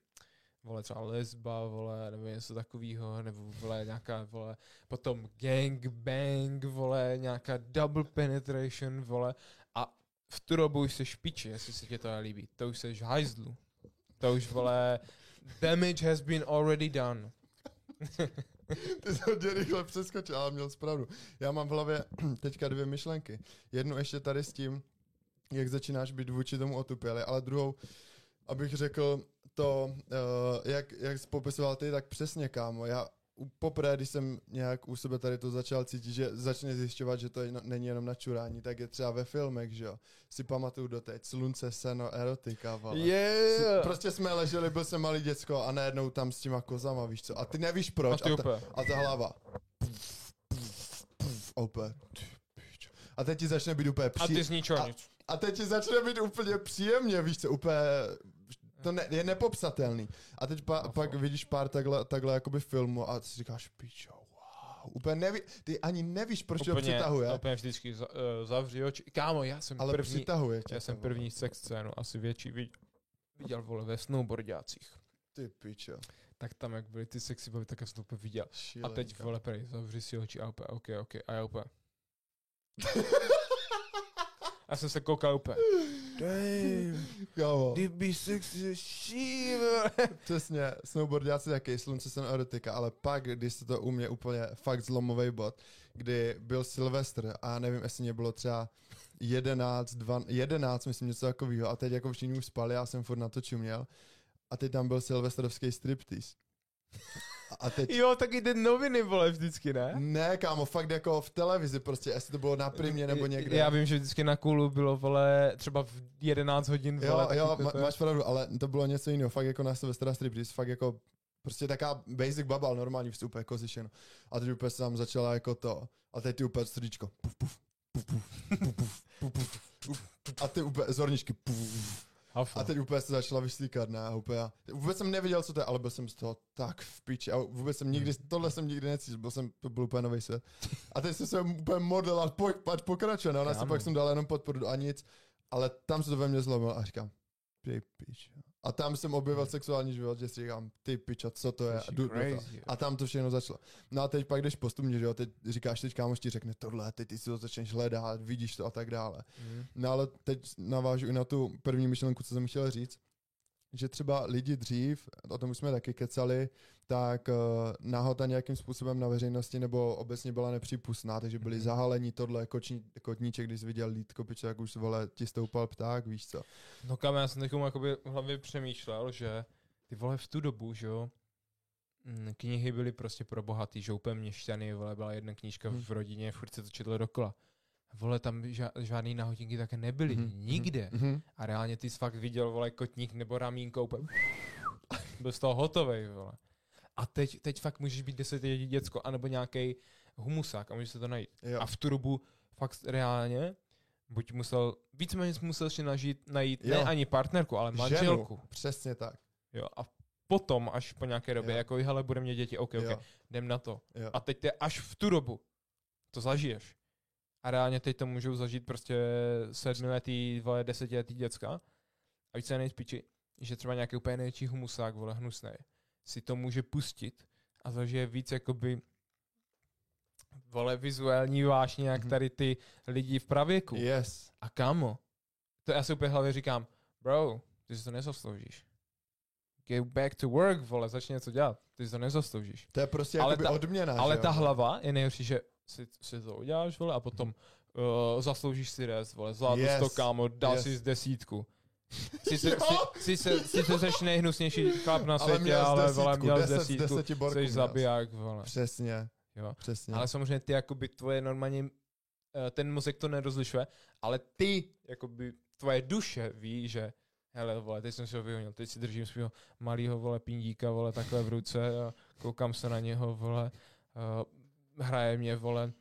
vole třeba lesba, vole, nebo něco takového, nebo vole nějaká, vole, potom gang bang, vole, nějaká double penetration, vole, a v tu dobu už se špiči, jestli se tě to nelíbí, to už seš hajzlu. To už, vole, damage has been already done. (laughs) Ty jsi hodně rychle přeskočil, ale měl jsi pravdu. Já mám v hlavě (clears throat) teďka dvě myšlenky. Jednu ještě tady s tím, jak začínáš být vůči tomu otupěli, ale druhou, abych řekl to, uh, jak, jak jsi popisoval ty, tak přesně, kámo. Já poprvé, když jsem nějak u sebe tady to začal cítit, že začne zjišťovat, že to je, není jenom na čurání, tak je třeba ve filmech, že jo. Si pamatuju doteď, slunce, seno, erotika, vole. Yeah! Prostě jsme leželi, byl jsem malý děcko a najednou tam s těma kozama, víš co. A ty nevíš a proč. ty A, ta, a ta hlava. A úplně. ty pičo. A teď ti začne být úplně A ty z ničeho a- nic. A teď ti začne být úplně příjemně, víš co, úplně... To ne, je nepopsatelný. A teď pa, No, pak vidíš pár takhle, takhle jakoby filmu a si říkáš, pičo, wow. Úplně neví, ty ani nevíš, proč Úplně, přitahuje, úplně vždycky uh, zavři oči. Kámo, já jsem ale první, přitahuje tě. já jsem to, první sex scénu, asi větší vid- viděl, vole, ve snowboardácích. Ty pičo. Tak tam, jak byly ty sexy baby, tak já jsem to úplně viděl. A Šílený, teď, vole, prej, zavři si oči a úplně, ok, ok. A já úplně. (laughs) já jsem se koukal úplně. Damn, Kámo. ty by sexy shit, vole. Přesně, snowboardáci taky, slunce jsem erotika, ale pak, když se to u mě úplně fakt zlomový bod, kdy byl Silvestr a já nevím, jestli mě bylo třeba 11, 12, 11, myslím něco takového a teď jako všichni už spali, já jsem furt na to čuměl a teď tam byl silvestrovský striptease. A teď... Jo, taky ty noviny, vole, vždycky, ne? Ne, kámo, fakt jako v televizi prostě, jestli to bylo na primě nebo někde. Já vím, že vždycky na kulu bylo, vole, třeba v 11 hodin, vole. Jo, jo, ma, to- máš pravdu, ale to bylo něco jiného, fakt jako na Silvestra Striptease, fakt jako prostě taká basic babal, normální vstup, jako zišeno. A teď úplně se tam začala jako to. A teď ty úplně srdíčko. Puf, puf, puf, puf, puf, puf, puf, puf, puf. A ty úplně zorničky. Puf. Hafo. A teď úplně se začala vyslíkat, ne? A úplně, vůbec jsem nevěděl, co to je, ale byl jsem z toho tak v piči. A vůbec jsem nikdy, tohle jsem nikdy necítil, byl jsem, to byl úplně nový svět. A teď jsem se úplně modlil a pojď, pojď pokračuje. No, ona si pak jsem dal jenom podporu a nic. Ale tam se to ve mně zlomilo a říkám, ty pič. A tam jsem objevil sexuální život, že si říkám, ty piča, co to je? A, jdu. Crazy, a tam to všechno začalo. No a teď pak jdeš postupně, že jo, teď říkáš, teď kámoš ti řekne tohle, teď ty si to začneš hledat, vidíš to a tak dále. Mhm. No ale teď navážu i na tu první myšlenku, co jsem chtěl říct, že třeba lidi dřív, o tom už jsme taky kecali, tak uh, nahota nějakým způsobem na veřejnosti nebo obecně byla nepřípustná, takže byli Mhm. zahalení tohle, koční, kotníček, když jsi viděl lítko, piče, jak už vole, ti stoupal pták, víš co. No kam, já jsem takovou jakoby v hlavě přemýšlel, že ty vole v tu dobu, že jo, mm, knihy byly prostě pro bohatý, že úplně měšťany, vole, byla jedna knížka Hmm. v rodině, furt se to četlo dokola. Vole, tam ža- žádný nahodinky také nebyly, Mhm, nikde. Mhm. A reálně ty jsi fakt viděl, vole, kotník nebo ramínko, úplně (laughs) byl z toho hotovej, vole. A teď, teď fakt můžeš být desetiletí děcko, anebo nějaký humusák a můžeš se to najít. Jo. A v tu dobu fakt reálně, buď musel, víceméně musel si nažít, najít Jo. ne ani partnerku, ale manželku. Ženu, přesně tak. Jo. A potom, až po nějaké době, Jo. jako hele, budeme mít děti, ok, ok, Jo. jdem na to. Jo. A teď ty až v tu dobu to zažiješ. A reálně teď to můžou zažít prostě sedmiletý, vole, desetiletý děcka. A víc se nejspíči, že třeba nějaký úplně největší humusák, vole, hnusný, si to může pustit a zažije víc jakoby vole, vizuální vášně, jak Mhm. tady ty lidi v pravěku. Yes. A kámo, to já si úplně hlavě říkám, bro, ty si to nezasloužíš. Get back to work, vole, začni něco dělat. Ty si to nezasloužíš. To je prostě Ale ta- odměna, Ale že ta hlava je nejhorší, že si, si to uděláš, vole, a potom uh, zasloužíš si rest, vole, zvládl yes. to, kámo, dal Yes. si z desítku. Jsi se, Jo. si, si, si se seš nejhnusnější chlap na Ale světě, měl z ale, vole, desítku, měl z 10 z desítku, 10 borků jsi měl. zabiják, vole. Přesně, Jo. přesně. Ale samozřejmě ty, jakoby, tvoje normálně, eh, ten mozek to nerozlišuje, ale ty, jakoby, tvoje duše ví, že hele, vole, teď jsem si ho vyhonil, teď si držím svého malého, vole, pindíka, vole, takhle v ruce a koukám se na něho, vole, uh, hraje mě, vole,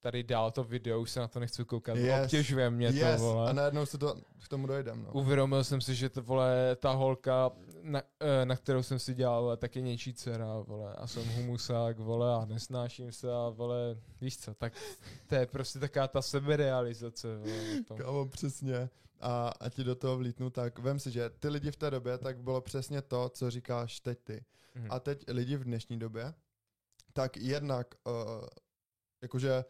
tady dál to video, už se na to nechci koukat, Yes. obtěžuje mě yes. to, vole. A najednou se to k tomu dojdem, no. Uvědomil jsem si, že to, vole, ta holka, na, eh, na kterou jsem si dělal, vole, tak je něčí dcera, vole, a jsem humusák, vole, a nesnáším se a, vole, víš co, tak to je prostě taká ta seberealizace, vole. Kámo, přesně. A, a ti do toho vlítnu, tak vem si, že ty lidi v té době, tak bylo přesně to, co říkáš teď ty. Mhm. A teď lidi v dnešní době, tak jednak, uh, jakože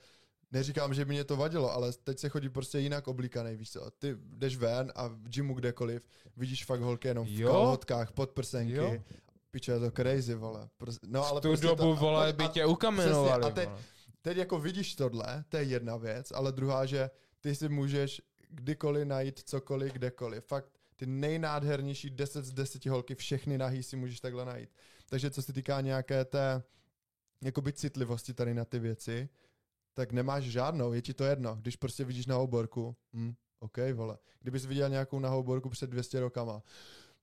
neříkám, že by mě to vadilo, ale teď se chodí prostě jinak oblíkaný, víš co. Ty jdeš ven a v gymu kdekoliv, vidíš fakt holky jenom v Jo. kalhotkách, podprsenky. Jo. Piče, je to crazy, vole. Pros- no, ale v tu prostě dobu, to, vole, a, by a, tě ukamenovali, přesně, a teď- teď jako vidíš tohle, to je jedna věc, ale druhá, že ty si můžeš kdykoliv najít cokoliv, kdekoliv. Fakt ty nejnádhernější 10 z 10 holky, všechny nahý si můžeš takhle najít. Takže co se týká nějaké té jakoby citlivosti tady na ty věci, tak nemáš žádnou, je ti to jedno. Když prostě vidíš na oborku, hm, OK, vole. Kdybys viděl nějakou nahou borku před 200 rokama,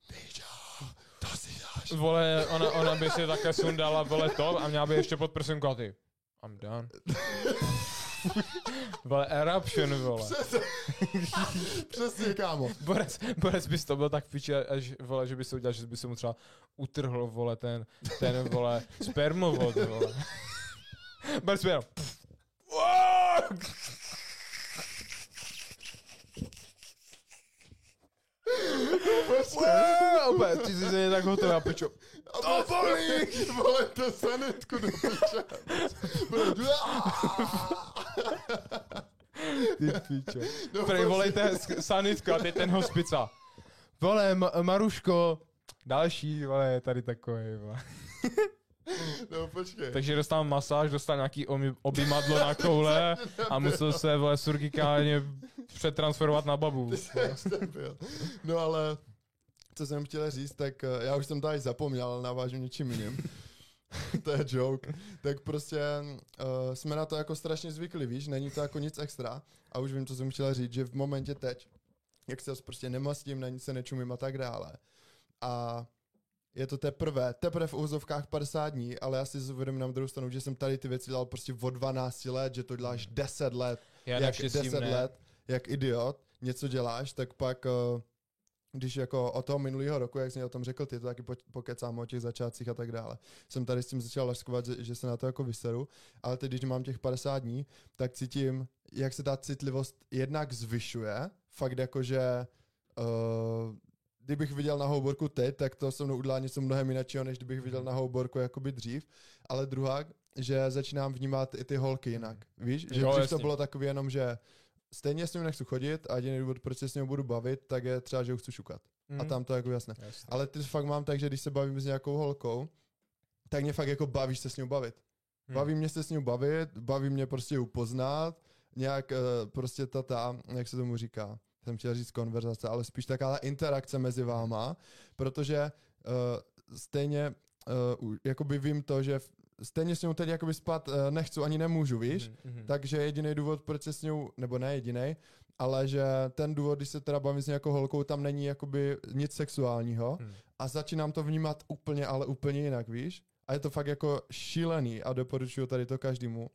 Pičo, to si dáš. Vole, ona, ona by si také sundala, vole, to a měla by ještě pod prsenku a ty. I'm done. (laughs) (laughs) vole, eruption, vole. Přesně, (laughs) přesně kámo. Borec, Borec bys to byl tak piči, až, vole, že by se udělal, že by se mu třeba utrhl, vole, ten, ten, vole, spermovod, vole. (laughs) Borec by jenom, úplně, ty jsi se tak hotový a pičo. To bolí! Vole, to sanitku do piče. (laughs) Ty pičo. No, Prej, volejte sanitku a teď ten hospica. Vole, Ma- Maruško, další, vole, je tady takový, vole. (laughs) No počkej. Takže dostal masáž, dostal nějaký omi- obymadlo na koule a musel se, vole, surgikálně přetransferovat na babu. No ale, co jsem chtěl říct, tak eh, já už jsem to až zapomněl, ale navážu něčím jiným. (laughs) to je joke, tak prostě uh, jsme na to jako strašně zvykli, víš, není to jako nic extra. A už vím, co jsem chtěla říct, že v momentě teď, jak se prostě nemastím, na nic se nečumím a tak dále. A je to teprve, teprve v úzovkách 50 dní, ale já si uvědomím na druhou stranu, že jsem tady ty věci dělal prostě od 12 let, že to děláš 10 let, Já jak naštěstí 10 ne. let, jak idiot, něco děláš, tak pak, uh, když jako od toho minulého roku, jak jsi mi o tom řekl, ty to taky po- pokecám o těch začátcích a tak dále, jsem tady s tím začal laskovat, že, že se na to jako vyseru, ale teď, když mám těch 50 dní, tak cítím, jak se ta citlivost jednak zvyšuje, fakt jako, že uh, kdybych viděl na houborku teď, tak to se mnou udělá něco mnohem jiného, než kdybych viděl na houborku jakoby dřív. Ale druhá, že začínám vnímat i ty holky jinak. Víš, že Jo, dřív to jasně. bylo takový jenom, že stejně s ním nechci chodit a jediný důvod, proč se s ním budu bavit, tak je třeba, že ho chci šukat. Mm. A tam to je jako jasné. Jasně. Ale ty fakt mám tak, že když se bavím s nějakou holkou, tak mě fakt jako bavíš se s ním bavit. Hmm. Baví mě se s ním bavit, baví mě prostě upoznat, nějak eh, prostě ta, ta, jak se tomu říká, jsem chtěl říct konverzace, ale spíš taková ta interakce mezi váma, protože uh, stejně uh, jakoby vím to, že stejně s ním teď jakoby spát uh, nechci, ani nemůžu, víš? Mhm, mhm. Takže jediný důvod, proč se s ním, nebo ne jediný, ale že ten důvod, když se teda bavím s nějakou holkou, tam není jakoby nic sexuálního Hmm. a začínám to vnímat úplně, ale úplně jinak, víš? A je to fakt jako šílený a doporučuju tady to každému.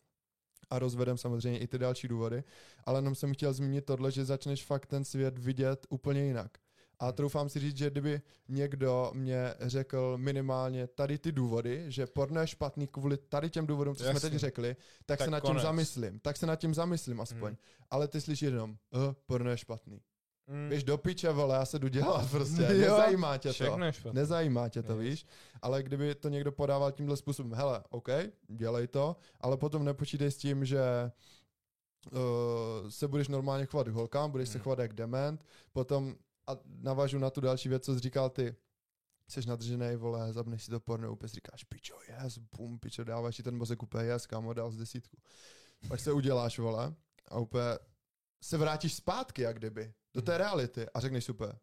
A rozvedem samozřejmě i ty další důvody. Ale jenom jsem chtěl zmínit tohle, že začneš fakt ten svět vidět úplně jinak. A troufám si říct, že kdyby někdo mě řekl minimálně tady ty důvody, že porno je špatný kvůli tady těm důvodům, co jsme Jasně. teď řekli, tak, Tak se nad tím konec. zamyslím. Tak se nad tím zamyslím aspoň. Hmm. Ale ty slyšíš jenom, uh, porno je špatný. Mm. Víš, do piče, vole, já se jdu dělat (laughs) prostě. Jo. Nezajímá tě to. Nezajímá tě to, víš? Ale kdyby to někdo podával tímhle způsobem, hele, OK, dělej to, ale potom nepočítej s tím, že uh, se budeš normálně chovat k holkám, budeš se Hmm. chovat jak dement, potom a navážu na tu další věc, co jsi říkal ty, jsi nadržený, vole, zapneš si to porno, úplně říkáš, pičo, yes, bum, pičo, dáváš si ten mozek úplně, yes, kámo, dal z desítku. Pak se uděláš, vole, a úplně se vrátíš zpátky, jak kdyby, do té Mhm. reality a řekneš úplně,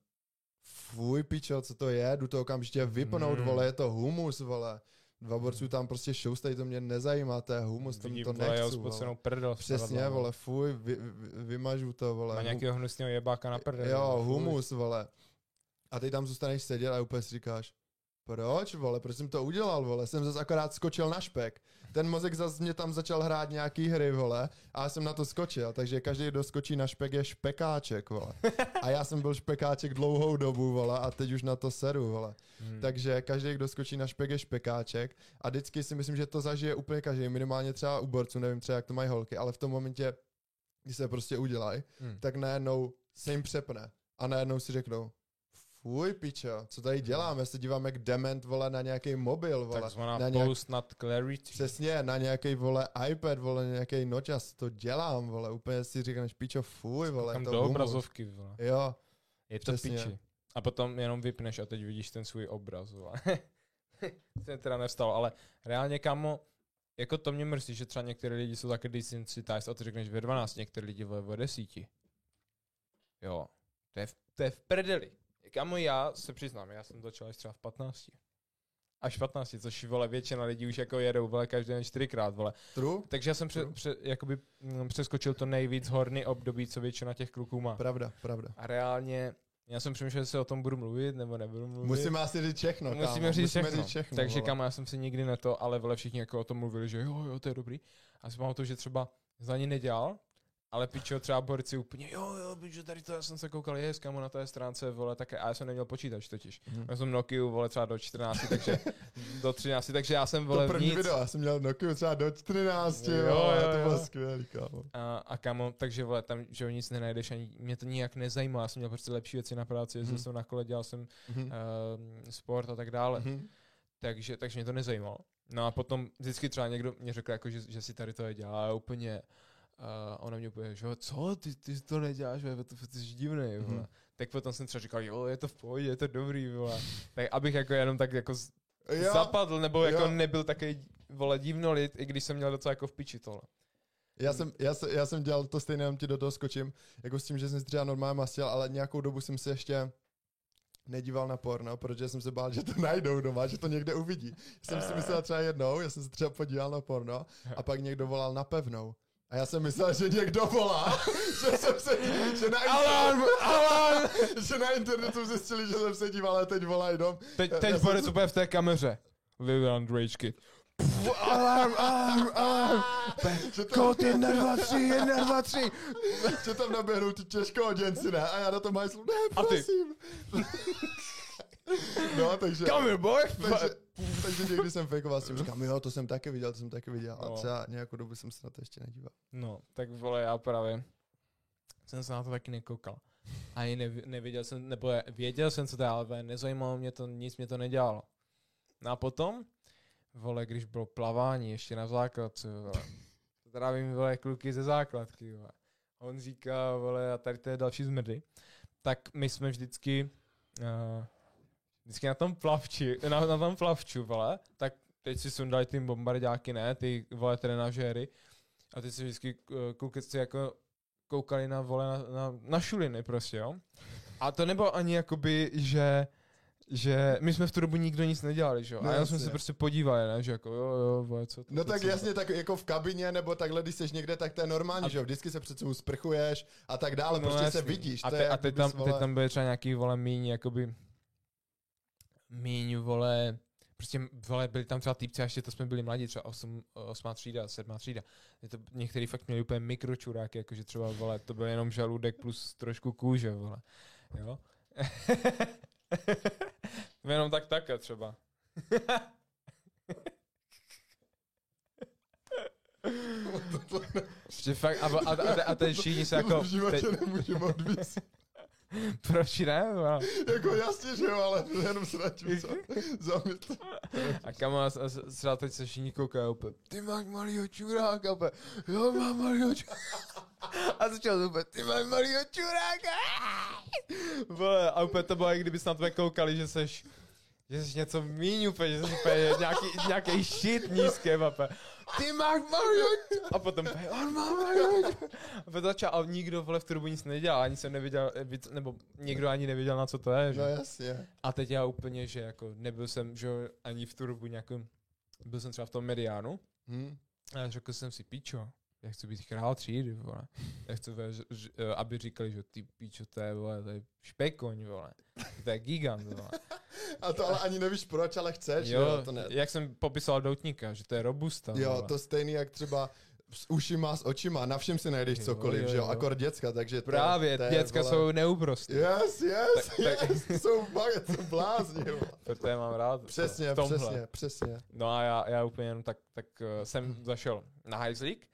fuj, pičo, co to je, jdu to okamžitě vypnout, Mm. vole, je to humus, vole. Dva borců tam prostě šoustají, to mě nezajímá, to je humus, to, Vidím, to nechci, vole. prdel. Přesně, vole, fuj, vy, vy, vymažu to, vole. Hu- nějakého hnusného jebáka na prdel. Jo, humus, vole. A ty tam zůstaneš sedět a úplně si říkáš, proč, vole, proč jsem to udělal, vole, jsem zase akorát skočil na špek. Ten mozek zase mě tam začal hrát nějaký hry, vole, a já jsem na to skočil, takže každý, kdo skočí na špek, je špekáček, vole. A já jsem byl špekáček dlouhou dobu, vole, a teď už na to seru, vole. Hmm. Takže každý, kdo skočí na špek, je špekáček. A vždycky si myslím, že to zažije úplně každý, minimálně třeba u borců, nevím třeba, jak to mají holky, ale v tom momentě, kdy se prostě udělají, Hmm. tak najednou se jim přepne. A najednou si řeknou, fuj pičo, co tady dělám, já se dívám jak dement, vole, na nějaký mobil, vole. Takzvaná na nějak, post nad clarity. přesně, na nějaký, vole, iPad, vole, nějaký noťas, to dělám, vole, úplně si říkáš, pičo, fuj, vole, Tam to do obrazovky, vole. Jo, Je to Přesně. piči. A potom jenom vypneš a teď vidíš ten svůj obraz, vole. (laughs) to teda nestalo, ale reálně, kamo, jako to mě mrzí, že třeba některé lidi jsou taky desensitized a ty řekneš ve 12, některé lidi ve ve 10. Jo, to je, v, to je v prdeli. Kamo, já se přiznám, já jsem začal až třeba v 15. Až v 15, což vole většina lidí už jako jedou, vole, každý den čtyřikrát, vole. true, Takže já jsem pře, pře, jakoby, mm, přeskočil to nejvíc horny období, co většina těch kluků má. pravda, pravda. A reálně, já jsem přemýšlel, jestli o tom budu mluvit, nebo nebudu mluvit. Musíme asi říct všechno, kámo. Musíme říct Musíme všechno. říct všechno Takže kam já jsem si nikdy neto, ale vole všichni jako o tom mluvili, že jo, jo, to je dobrý. A si pamatuju, že třeba za ní nedělal, ale pičo třeba borci úplně, jo, jo, pičo, tady to, já jsem se koukal, je, kamo na té stránce, vole, také, a já jsem neměl počítač totiž. Mhm. Já jsem Nokia, vole, třeba do 14, takže (laughs) do 13, takže já jsem, vole, to první nic. video, já jsem měl Nokia třeba do 14, Jo, jo, jo, jo, to bylo skvělý, kámo. A, a kamo, takže vole, tam, že jo, nic nenajdeš, ani mě to nijak nezajímá, já jsem měl prostě lepší věci na práci, jezdil Mhm. jsem na kole, dělal jsem Mhm. uh, sport a tak dále. Mhm. takže, takže mě to nezajímalo. No a potom vždycky třeba někdo mě řekl, jako, že, že si tady to dělá a úplně, uh, ona mě úplně, že co, ty, ty to neděláš, vole, to, to jsi divný, vole. Mhm. Tak potom jsem třeba říkal, jo, je to v pohodě, je to dobrý, vole. tak abych jako jenom tak jako Jo, zapadl, nebo jako nebyl takový, vole, divnolit, i když jsem měl docela jako v piči tohle. Já jsem, já, jsem, já jsem dělal to stejné, jenom ti do toho skočím, jako s tím, že jsem si třeba normálně mastil, ale nějakou dobu jsem si ještě nedíval na porno, protože jsem se bál, že to (laughs) najdou doma, že to někde uvidí. Já jsem si myslel třeba jednou, já jsem se třeba podíval na porno a pak někdo volal na pevnou. A já jsem myslel, že někdo volá, (laughs) že jsem se, že na, Alarm! Alarm! (laughs) že na internetu zjistili, že jsem se díval, ale teď volají dom. Teď, teď jsem bude se- úplně v té kameře. Vivian Rage Alarm, alarm, alarm. (laughs) Že tam, Kód 1, 2, 3, 1, 2, 3. že tam naběhnou ty těžkohoděnci, ne? A já na tom hajslu, ne, A ty? prosím. No, takže... Come here, boy. Takže, (laughs) takže někdy jsem fejkoval s tím, říkám, jo, to jsem taky viděl, to jsem taky viděl. A No. třeba nějakou dobu jsem se na to ještě nedíval. No, tak vole, já právě jsem se na to taky nekoukal. Ani nev, nevěděl jsem, nebo věděl jsem, co to je, ale nezajímalo mě to, nic mě to nedělalo. No a potom, vole, když bylo plavání ještě na základce, vole, (laughs) zdravím, vole, kluky ze základky, vole. On říká, vole, a tady to je další zmrdy. Tak my jsme vždycky, uh, vždycky na tom plavči, na, na tom plavču, vole, tak teď si sundali ty bombardáky, ne, ty, vole, trenažéry, a ty si vždycky eh, kluky si jako koukali na vole na, na, na šuliny prostě, jo. A to nebylo ani jakoby, že že my jsme v tu dobu nikdo nic nedělali, že jo. No a já jsme jasně. se prostě podívali, ne, že jako jo, jo, vole, co to, No to, tak co jasně, tak jako v kabině, nebo takhle, když jsi někde, tak to je normální, A- že jo, vždycky se před sebou sprchuješ a tak dále, No prostě jasně. se vidíš. A, to te, je a teď, tam, vole- teď tam byly třeba nějaký, vole, míň, jakoby, míň, vole, prostě, vole, byli tam třeba týpci, a ještě to jsme byli mladí, třeba 8, 8 třída, 7 třída. Je to, některý fakt měli úplně mikročuráky, jakože třeba, vole, to byl jenom žaludek plus trošku kůže, vole, jo. (laughs) jenom tak také třeba. (laughs) Prostě fakt, a, a, a, a teď všichni se jako, v životě teď, nemůžeme odvíct. (laughs) proč ne? vole? jako jasně, že jo, ale jenom se nad tím za- zamyslet. A kamo, a, a s- třeba teď se všichni koukají úplně, ty máš malýho čuráka, úplně, jo, mám malýho čuráka. (laughs) A začal to úplně, ty máš malýho čuráka. (laughs) Vole, a úplně to bylo, jak kdyby na tebe koukali, že seš, že jsi něco míň úplně, že jsi úplně nějaký, nějaký shit nízký, úplně. Ty máš čuráka. A potom, on má čuráka. A začal, a nikdo vole v tu dobu nic nedělal, ani jsem nevěděl, eh, nebo někdo ani nevěděl, na co to je, že? No jasně. A teď já úplně, že jako nebyl jsem, že ani v tu dobu nějakou, byl jsem třeba v tom mediánu Hm? a řekl jsem si, píčo, já chci být král třídy, vole. Já chci, eh, aby říkali, že ty píčo, to je, vole, to je špekoň, vole. To je gigant, vole. A to ale ani nevíš proč, ale chceš, jo, Jo, to ne. jak jsem popisoval doutníka, že to je robusta, Jo, vole. to stejný jak třeba s ušima, s očima, na všem si najdeš Jo, cokoliv, jo, že jo, jo. akor děcka, takže to, Právě, to je, děcka vole- jsou neúprostí. Yes, yes, Tak- tak- yes, (laughs) jsou baget, jsou blázni, jo. Proto je mám rád. Přesně, přesně, přesně. No a já, já úplně jenom tak, tak uh, jsem zašel na hajzlík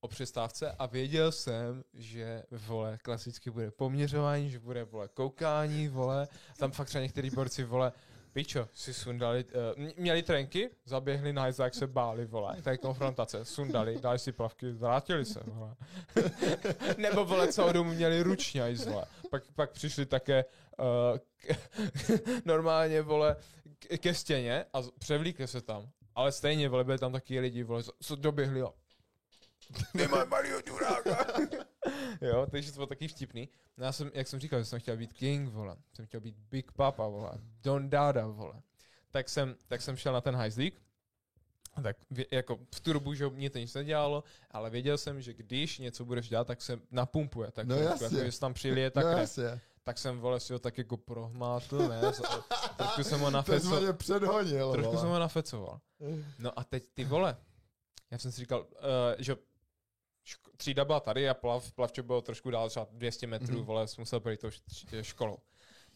o přestávce a věděl jsem, že vole, klasicky bude poměřování, že bude vole koukání, vole, tam fakt třeba některý borci, vole, pičo, si sundali, uh, měli trenky, zaběhli na hajzlík, se báli, vole, je konfrontace, sundali, dali si plavky, vrátili se, vole. (laughs) Nebo, vole, celou dobu měli ručně hajzle. Pak, pak přišli také uh, k, (laughs) normálně, vole, ke stěně a převlíkli se tam. Ale stejně, vole, byli tam taky lidi, vole, co- co doběhli a ty máš malýho čuráka. (laughs) jo, takže to bylo taky vtipný. No já jsem, jak jsem říkal, že jsem chtěl být king, vole. Jsem chtěl být big papa, vole. Don Dada, vole. Tak jsem, tak jsem šel na ten hajzlík. Tak jako v tu dobu, že mě to nic nedělalo, ale věděl jsem, že když něco budeš dělat, tak se napumpuje. Tak No jasně. jako, že tam přilije, tak no ne. jasně, Tak jsem, vole, si ho tak jako prohmátl, ne? Trošku jsem ho (laughs) nafecoval. předhonil, Trošku vole. jsem ho nafecoval. No a teď ty vole, já jsem si říkal, uh, že ško- třída byla tady a plav, plavče bylo trošku dál, třeba 200 metrů, Mhm. mm-hmm. vole, jsem musel projít tou š- školou.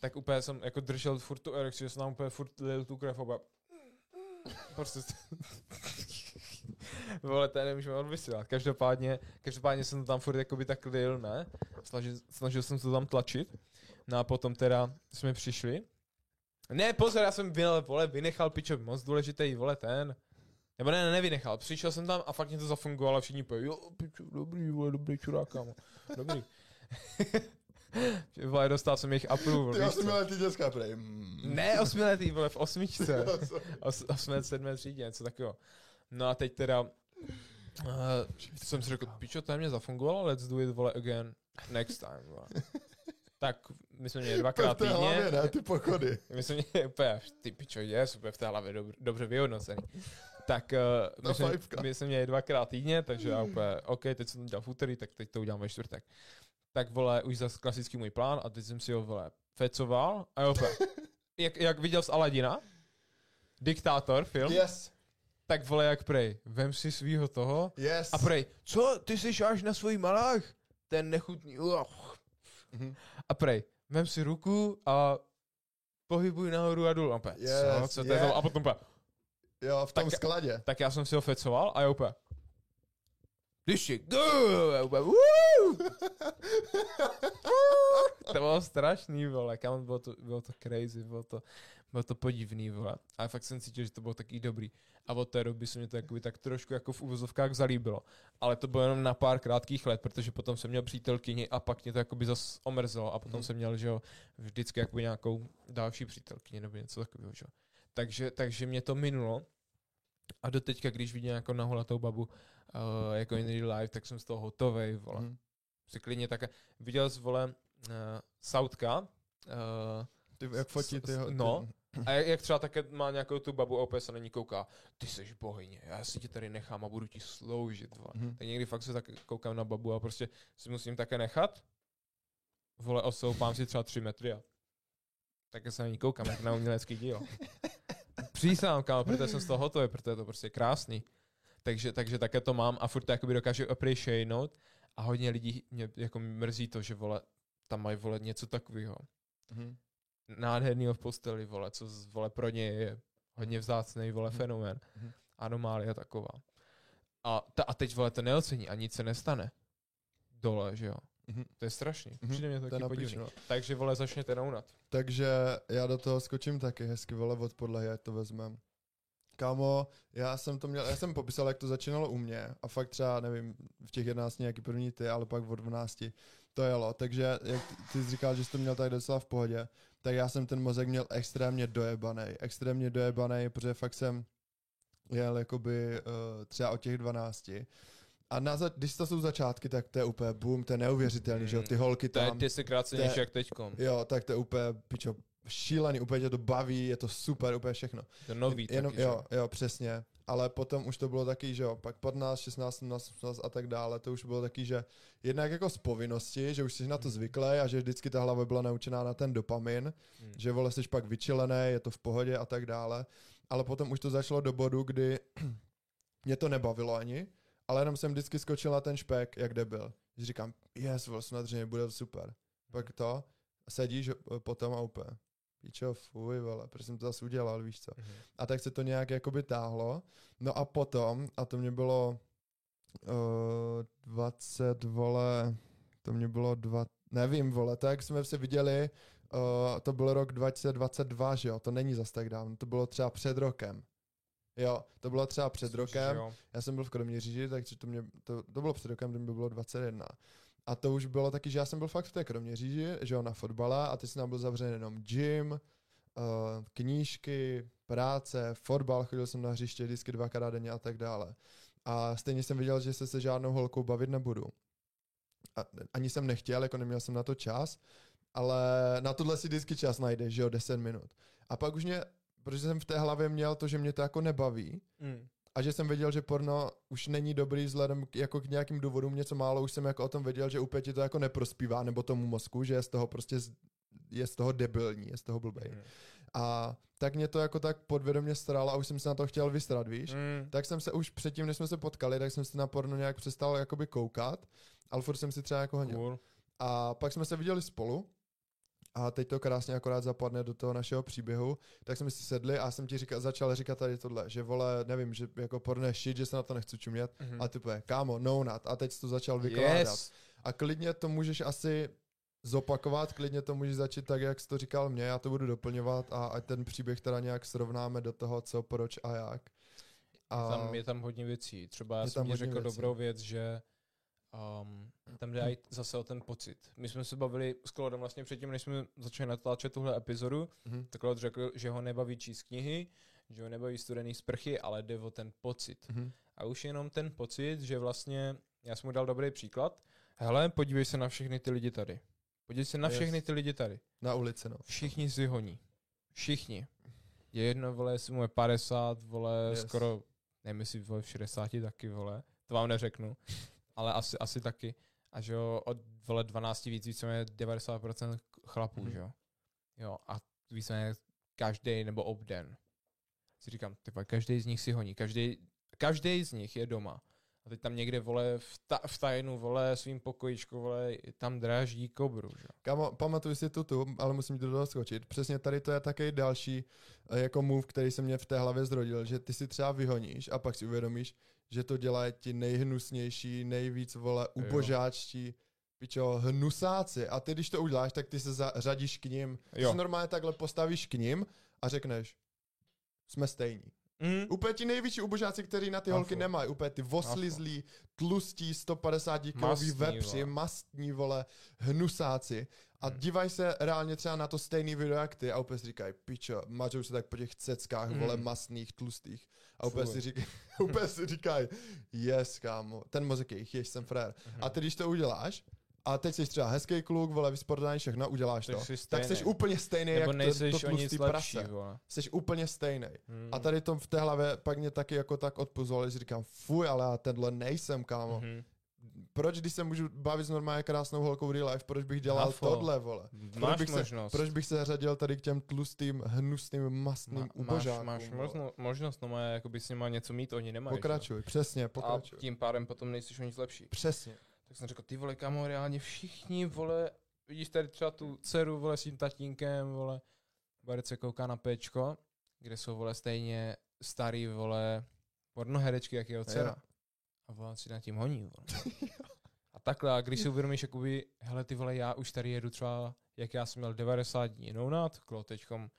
Tak úplně jsem jako držel furt tu erekci, že jsem tam úplně furt lil tu krev oba. Prostě (laughs) Vole, to nemůžeme odvysílat. Každopádně, každopádně jsem to tam furt jakoby tak lil, ne? Snažil, snažil jsem se to tam tlačit. No a potom teda jsme přišli. Ne, pozor, já jsem vynal, vole, vynechal pičo, moc důležitý, vole, ten. Nebo ne, ne, nevynechal. Přišel jsem tam a fakt mě to zafungovalo a všichni pojí, jo, pičo, dobrý, vole, dobrý čurák, kámo. Dobrý. (laughs) vole, dostal jsem jejich approval, Ty ty dětská prej. mm. Ne, osmiletý, vole, v osmičce. (laughs) Os, osmé, sedmé třídě, něco takového. No a teď teda, uh, jsem si řekl, pičo, to mě zafungovalo, let's do it, vole, again, next time, vole. tak my jsme měli dvakrát týdně. hlavě, ne, ty pochody. My jsme měli úplně, ty pičo, je super v té hlavě, dobře, dobře vyhodnocený. Tak uh, my, jsme, my jsme měli dvakrát týdně, takže já úplně, OK, teď jsem to dělal v úterý, tak teď to udělám ve čtvrtek. Tak vole, už zase klasický můj plán a teď jsem si ho vole fecoval a jo, (laughs) jak, jak viděl z Aladina, Diktátor film, Yes, tak vole jak prej, vem si svýho toho yes. a prej, co, ty jsi až na svůj malách? Ten nechutný, uch. Mhm. A prej, vem si ruku a pohybuj nahoru a dolů. A Yes, co, co to je yeah. to? A potom úplně, Jo, v tom Tak- skladě. tak já jsem si ho fecoval a já úplně, úplně, "Woo!" (laughs) to bylo strašný, vole, kam bylo to, bylo to crazy, bylo to, bylo to podivný, vole. Ale fakt jsem cítil, že to bylo taky dobrý. A od té doby se mě to jakoby tak trošku jako v uvozovkách zalíbilo. Ale to bylo jenom na pár krátkých let, protože potom jsem měl přítelkyni a pak mě to jakoby zas omrzelo a potom Mhm. jsem měl, že jo, vždycky jakoby nějakou další přítelkyni nebo něco takového, že jo. Takže, takže mě to minulo. A do teďka, když vidím jako nahulatou babu uh, jako in real life, tak jsem z toho hotovej, vole. Mhm. Si klidně tak. Viděl jsi, vole, uh, Sautka, uh, Ty, jak fotí ty, S- ty no. (clears throat) a jak, jak třeba také má nějakou tu babu a opět se na ní kouká, ty jsi bohyně, já si tě tady nechám a budu ti sloužit, vole. Mhm. Tak někdy fakt se tak koukám na babu a prostě si musím také nechat, vole, osoupám si třeba tři metry a také se na ní koukám, jak na umělecký díl. (laughs) Přísám, kámo, protože jsem z toho hotový, protože je to prostě krásný. Takže, takže také to mám a furt to jakoby dokážu appreciate a hodně lidí mě jako mrzí to, že vole, tam mají vole něco takového Mhm. nádhernýho v posteli, vole, co z- vole pro ně je hodně vzácný, vole, Mhm. fenomén. Mhm. Anomálie taková. A, ta, a teď, vole, to neocení a nic se nestane. Dole, že jo. Mhm. To je strašný. Mhm. Přijde mě to taky podivný. no. Takže, vole, začněte nounat. Takže já do toho skočím taky hezky, vole, od podlahy, ať to vezmem. Kámo, já jsem to měl, já jsem popisal, jak to začínalo u mě a fakt třeba, nevím, v těch 11 nějaký první ty, ale pak od 12 to jelo, takže jak ty, ty jsi říkal, že jsi to měl tak docela v pohodě, tak já jsem ten mozek měl extrémně dojebaný, extrémně dojebaný, protože fakt jsem jel jakoby uh, třeba od těch 12 a na, za- když to jsou začátky, tak to je úplně boom, to je neuvěřitelný, že jo, ty holky To je tam. desetkrát to je- cenější jak teďkom. Jo, tak to je úplně, pičo, šílený, úplně tě to baví, je to super, úplně všechno. To je nový Jenom, taky, jo, že? jo, přesně. Ale potom už to bylo taky, že jo, pak 15, 16, 17, 18 a tak dále, to už bylo taky, že jednak jako z povinnosti, že už jsi na to Mhm. zvyklý a že vždycky ta hlava byla naučená na ten dopamin, Hmm. že vole jsi pak vyčilený, je to v pohodě a tak dále. Ale potom už to začalo do bodu, kdy (clears throat) mě to nebavilo ani, ale jenom jsem vždycky skočil na ten špek, jak debil. Že říkám, yes, vole, snad, že bude super. Pak to, sedíš eh, potom a úplně, píčo, fuj, vole, protože jsem to zase udělal, víš co. Mhm. A tak se to nějak jakoby táhlo. No a potom, a to mě bylo uh, 20, vole, to mě bylo dva, nevím, vole, tak jsme se viděli, uh, to byl rok 2022, že jo, to není zas tak dávno, to bylo třeba před rokem. Jo, to bylo třeba před rokem, já jsem byl v Kroměříži, takže to, mě, to, to bylo před rokem, kdy mi bylo 21. A to už bylo taky, že já jsem byl fakt v té Kroměříži, že jo, na fotbale a teď jsem tam byl zavřený jenom gym, uh, knížky, práce, fotbal, chodil jsem na hřiště vždycky dvakrát denně a tak dále. A stejně jsem viděl, že se se žádnou holkou bavit nebudu. A, ani jsem nechtěl, jako neměl jsem na to čas, ale na tohle si vždycky čas najdeš, že jo, 10 minut. A pak už mě, protože jsem v té hlavě měl to, že mě to jako nebaví, Mm. a že jsem věděl, že porno už není dobrý vzhledem k, jako k nějakým důvodům, něco málo, už jsem jako o tom věděl, že úplně ti to jako neprospívá, nebo tomu mozku, že je z toho prostě z, je z toho debilní, je z toho blbej. Mm. A tak mě to jako tak podvědomě staralo a už jsem se na to chtěl vystrat, víš? Mm. Tak jsem se už předtím, než jsme se potkali, tak jsem se na porno nějak přestal jakoby koukat, ale furt jsem si třeba jako honil. Cool. A pak jsme se viděli spolu a teď to krásně akorát zapadne do toho našeho příběhu, tak jsme si sedli a jsem ti říkal, začal říkat tady tohle, že vole, nevím, že jako porno je shit, že se na to nechci čumět, Mhm. a ty bude, kámo, no not, a teď jsi to začal vykládat. Yes. A klidně to můžeš asi zopakovat, klidně to můžeš začít tak, jak jsi to říkal mě, já to budu doplňovat a ať ten příběh teda nějak srovnáme do toho, co, proč a jak. A Tam je tam hodně věcí. Třeba já Je jsem tam ti řekl věcí. dobrou věc, že um, tam jde zase o ten pocit. My jsme se bavili s Klodem vlastně předtím, než jsme začali natáčet tuhle epizodu, mhm, tak Klod řekl, že ho nebaví číst knihy, že ho nebaví studený sprchy, ale jde o ten pocit. mhm, A už jenom ten pocit, že vlastně, já jsem mu dal dobrý příklad, hele, podívej se na všechny ty lidi tady. Podívej se na Yes. všechny ty lidi tady. Na ulici, no. Všichni si honí. Všichni. Je jedno, vole, jestli mu je 50, vole, yes. skoro, nevím, jestli vole v 60 taky, vole, to vám neřeknu, ale asi, asi taky. A že jo, od vole 12 víc, víceméně 90% chlapů, Mhm. mm-hmm. že jo. Jo, a víceméně každý nebo obden. Si říkám, ty každý z nich si honí, každý, každý z nich je doma. A teď tam někde, vole, v, ta, v tajnu, vole, svým pokojičku, vole, tam dráždí kobru, že jo. Kámo, pamatuju si to tu, ale musím do toho skočit. Přesně tady to je taky další eh, jako move, který se mě v té hlavě zrodil, že ty si třeba vyhoníš a pak si uvědomíš, že to dělají ti nejhnusnější, nejvíc vole ubožáčtí, pičo, hnusáci. A ty, když to uděláš, tak ty se zařadíš k ním. Ty Jo. se normálně takhle postavíš k ním a řekneš, jsme stejní. Mm. Úplně ti největší ubožáci, kteří na ty Afo. holky nemají. Úplně ty voslizlí, tlustí, 150 kilový vepři, vole. mastní, vole, hnusáci. A Hmm. dívají se reálně třeba na to stejný video jak ty a úplně si říkají, pičo, mažou se tak po těch ceckách, vole, Mm. mastných, tlustých. A úplně si, říkají, (laughs) úplně si říkají, yes, kámo, ten mozek je jich, jež jsem frér. Mhm. A ty, když to uděláš, a teď jsi třeba hezký kluk, vole, vysportovaný všechno, uděláš Tak to, jsi tak jsi úplně stejný, Nebo jak to, nejseš to o nic tlustý prase. vole. Jsi úplně stejný. Hmm. A tady to v té hlavě pak mě taky jako tak odpuzovalo, že říkám, fuj, ale já tenhle nejsem, kámo. Mhm. Proč, když se můžu bavit s normálně krásnou holkou real life, proč bych dělal Hafo. tohle, vole? Máš bych se- možnost. Proč bych se řadil tady k těm tlustým, hnusným, mastným Ma- máš, ubožákům? máš možno, možnost, no má jakoby s nima něco mít, oni nemají. Pokračuj, přesně, A pokračuj. tím pádem potom nejsi o nic lepší. Přesně. Tak jsem řekl, ty vole, kamo, reálně všichni, vole, vidíš tady třeba tu dceru, vole, s tím tatínkem, vole, Barce kouká na péčko, kde jsou, vole, stejně starý, vole, pornoherečky, jak jeho dcera. Jo. A on si na tím honí. A takhle, a když si uvědomíš, jakoby, hele, ty vole, já už tady jedu třeba, jak já jsem měl 90 dní nounat, klo teďkom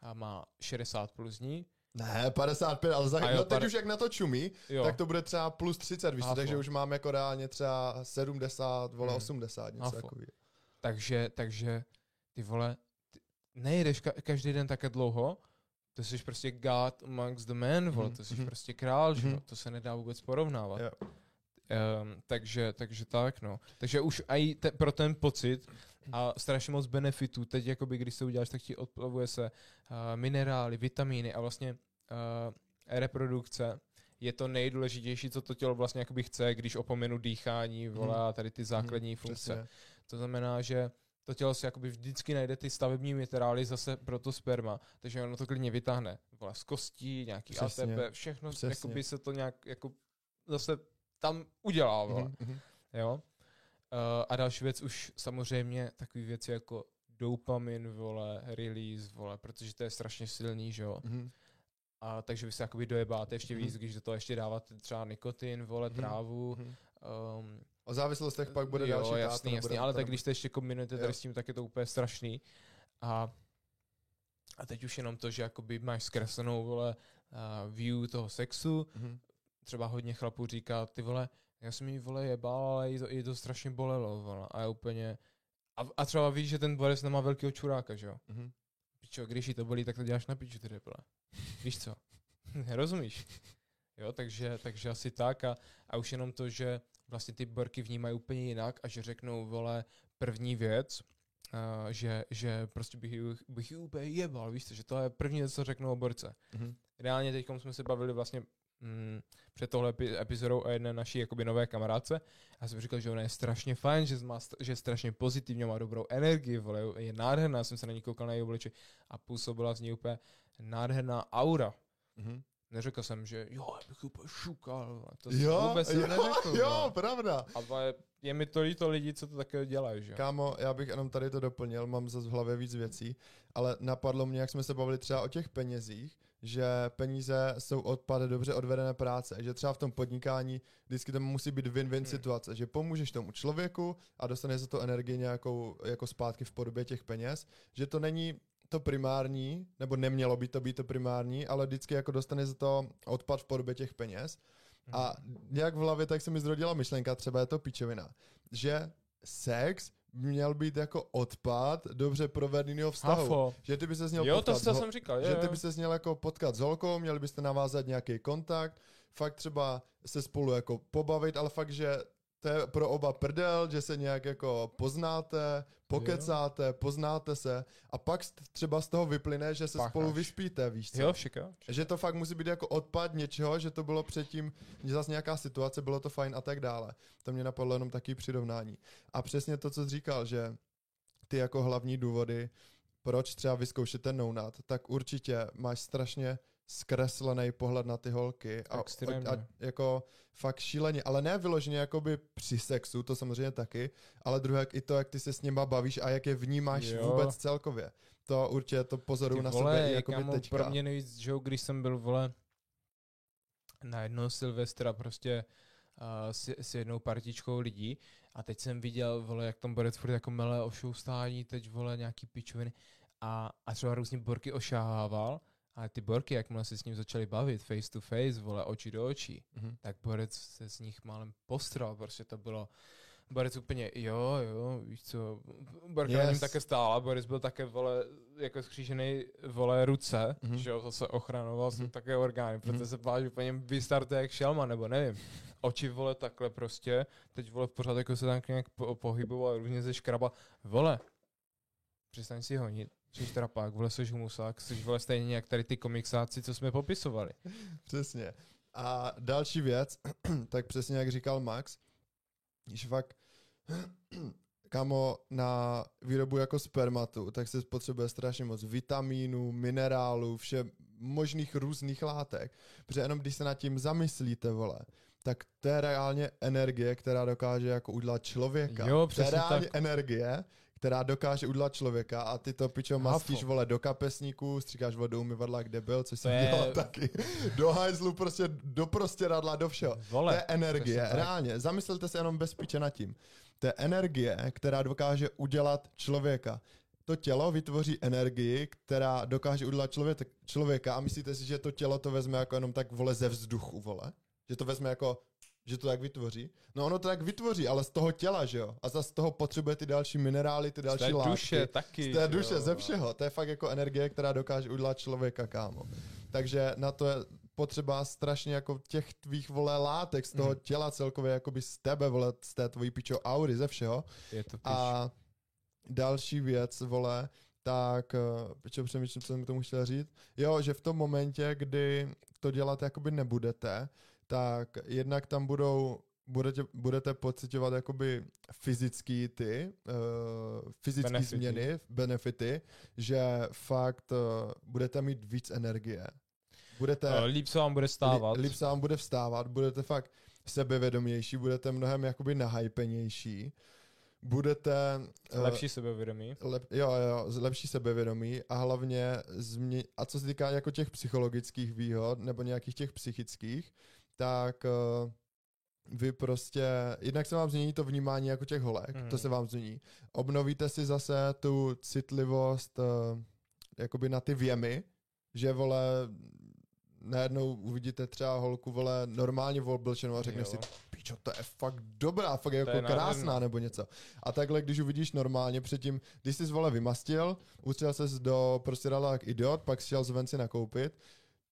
a má 60 plus dní. Ne, 55, ale za, jo, no teď pade- už jak na to čumí, Jo, tak to bude třeba plus 30, víš takže už mám jako reálně třeba 70, vole, Hmm. 80, něco takového. takže, takže, ty vole, ty nejedeš ka- každý den také dlouho, to jsi prostě God amongst the men, vole, Mhm, to jsi mhm. prostě král, že jo, Mhm. to se nedá vůbec porovnávat. Jo. Um, takže, takže tak, no. Takže už i te, pro ten pocit a strašně moc benefitů, teď jakoby, když se uděláš, tak ti odplavuje se uh, minerály, vitamíny a vlastně uh, reprodukce je to nejdůležitější, co to tělo vlastně jakoby chce, když opomenu dýchání, vole, Mhm. tady ty základní funkce. Přesně. To znamená, že to tělo si jakoby vždycky najde ty stavební minerály zase pro to sperma, takže ono to klidně vytáhne vole, z kostí, nějaký Přesně. ATP, všechno, Přesně. jakoby se to nějak jako zase tam udělá, vole, Mhm, mhm. jo. Uh, a další věc už samozřejmě takový věci jako dopamin, vole, release, vole, protože to je strašně silný, že jo. Mhm. A takže vy se jakoby dojebáte ještě Mhm. víc, když do toho ještě dáváte třeba nikotin, vole, Mhm. trávu, Mhm. um, O závislostech pak bude jo, další jasný, jasný, ale tak když to ještě kombinujete tady s tím, tak je to úplně strašný. A, a teď už jenom to, že jakoby máš zkreslenou, vole, uh, view toho sexu, Mhm. třeba hodně chlapů říká, ty vole, já jsem jí, vole, jebal, ale jí to, jí to strašně bolelo, vole, a je úplně, a, a třeba víš, že ten borec nemá velkého čuráka, že jo? Mhm. Pičo, když jí to bolí, tak to děláš na piču, ty debile. Víš co? (laughs) Rozumíš? Jo, takže, takže asi tak a, a už jenom to, že vlastně ty borky vnímají úplně jinak a že řeknou, vole, první věc, uh, že, že prostě bych, bych ji úplně jebal, víš co, že to je první věc, co řeknou o borce. Mhm. Reálně teď jsme se bavili vlastně mm, před tohle epi- epizodou o jedné naší jakoby nové kamarádce. Já jsem říkal, že ona je strašně fajn, že, má, že je strašně pozitivně, má dobrou energii, vole, je nádherná, já jsem se na ní koukal na její obličej a působila z ní úplně nádherná aura. Mhm. Neřekl jsem, že jo, já bych úplně šukal, to Jo, vůbec jo, neřekl. jo, vole. pravda. Ale je mi to líto lidí, co to také dělají, že? Kámo, já bych jenom tady to doplnil, mám zase v hlavě víc věcí, ale napadlo mě, jak jsme se bavili třeba o těch penězích, že peníze jsou odpad dobře odvedené práce, že třeba v tom podnikání vždycky tam musí být win-win Hmm. situace, že pomůžeš tomu člověku a dostane za to energii nějakou jako zpátky v podobě těch peněz, že to není to primární, nebo nemělo by to být to primární, ale vždycky jako dostane za to odpad v podobě těch peněz. A nějak v hlavě tak se mi zrodila myšlenka, třeba je to pičovina, že sex měl být jako odpad dobře provedeného vztahu. Hafo. Že ty by se měl Jo, to, potkat to s ho- jsem říkal, že jo, ty by se měl jako potkat s holkou, měli byste navázat nějaký kontakt, fakt třeba se spolu jako pobavit, ale fakt, že to je pro oba prdel, že se nějak jako poznáte, pokecáte, poznáte se a pak třeba z toho vyplyne, že se Pácháš. spolu vyspíte, víš co? Jo, však jo. Že to fakt musí být jako odpad něčeho, že to bylo předtím, že zase nějaká situace, bylo to fajn a tak dále. To mě napadlo jenom taky přirovnání. A přesně to, co jsi říkal, že ty jako hlavní důvody, proč třeba vyzkoušet ten nounat, tak určitě máš strašně zkreslený pohled na ty holky a, a, a jako fakt šíleně, ale ne vyloženě jakoby při sexu, to samozřejmě taky, ale druhé i to, jak ty se s nima bavíš a jak je vnímáš Jo. vůbec celkově. To určitě to pozoruju Ty na vole, sobě i jakoby kámo, teďka. pro mě nejvíc, že když jsem byl, vole, na jednoho Silvestra prostě uh, s, s jednou partičkou lidí a teď jsem viděl, vole, jak tam Borec furt jako mele ošoustání, teď, vole, nějaký pičoviny a, a třeba různě Borky ošahával, ale ty Borky, jakmile se s ním začali bavit face to face, vole, oči do očí, Mhm. tak Borec se z nich málem postral, prostě to bylo Borec úplně, jo, jo, víš co, Borka yes. na něm také stála, Boris byl také, vole, jako skřížený, vole, ruce, Mhm. mm-hmm. že jo, zase ochranoval mm-hmm. Mhm. také orgány, protože Mhm. se bál, že po něm vystartuje jak šelma, nebo nevím. Oči, vole, takhle prostě, teď, vole, pořád jako se tam nějak po- pohyboval, různě ze škraba, vole, přestaň si honit, jsi trapák, vole, jsi humusák, jsi, vole, stejně jak tady ty komiksáci, co jsme popisovali. Přesně. A další věc, (clears throat) tak přesně jak říkal Max, že fakt, (clears throat) kamo, na výrobu jako spermatu, tak se spotřebuje strašně moc vitamínů, minerálů, vše možných různých látek. Protože jenom když se nad tím zamyslíte, vole, tak to je reálně energie, která dokáže jako udělat člověka. Jo, to je přesně reálně tak. energie, která dokáže udělat člověka a ty to pičo mastíš, vole, do kapesníku, stříkáš vodu umyvadla, kde byl, což jsem je- dělal taky. (laughs) Do hajzlu, prostě do prostěradla, do všeho. Vole, To je energie, tak. reálně. Zamyslete se jenom bez píče nad tím. To je energie, která dokáže udělat člověka. To tělo vytvoří energii, která dokáže udělat člověk, člověka a myslíte si, že to tělo to vezme jako jenom tak vole ze vzduchu, vole? Že to vezme jako, že to tak vytvoří? No ono to tak vytvoří, ale z toho těla, že jo? A zase z toho potřebuje ty další minerály, ty z další té látky. duše taky. Z té duše, jo. ze všeho. To je fakt jako energie, která dokáže udělat člověka, kámo. Takže na to je potřeba strašně jako těch tvých vole látek z toho Mhm. těla celkově, jakoby z tebe, vole, z té tvojí pičo aury, ze všeho. Je to. A další věc, vole, tak, eh, pičo, přemýšlím, co jsem k tomu chtěl říct. Jo, že v tom momentě, kdy to dělat jakoby nebudete, tak jednak tam budou budete, budete pocitovat jakoby fyzický ty, uh, fyzické Benefity. změny, benefity, že fakt uh, budete mít víc energie. Budete, Eh, Líp se vám bude stávat. Líp se vám bude vstávat, budete fakt sebevědomější, budete mnohem jakoby nahypenější, budete... eh, Lepší sebevědomí. Lep, jo, jo, lepší sebevědomí a hlavně změ, a co se týká jako těch psychologických výhod nebo nějakých těch psychických, tak uh, vy prostě, jednak se vám změní to vnímání jako těch holek, Mhm. to se vám změní. Obnovíte si zase tu citlivost uh, jakoby na ty věmy, že vole najednou uvidíte třeba holku, vole, normálně oblečenou a řekneš Jo. si, pičo, to je fakt dobrá, fakt je To jako je krásná nádherná. nebo něco. A takhle, když uvidíš normálně předtím, když jsi vole vymastil, ustřel ses do prostě dala jak idiot, pak šel zven si nakoupit,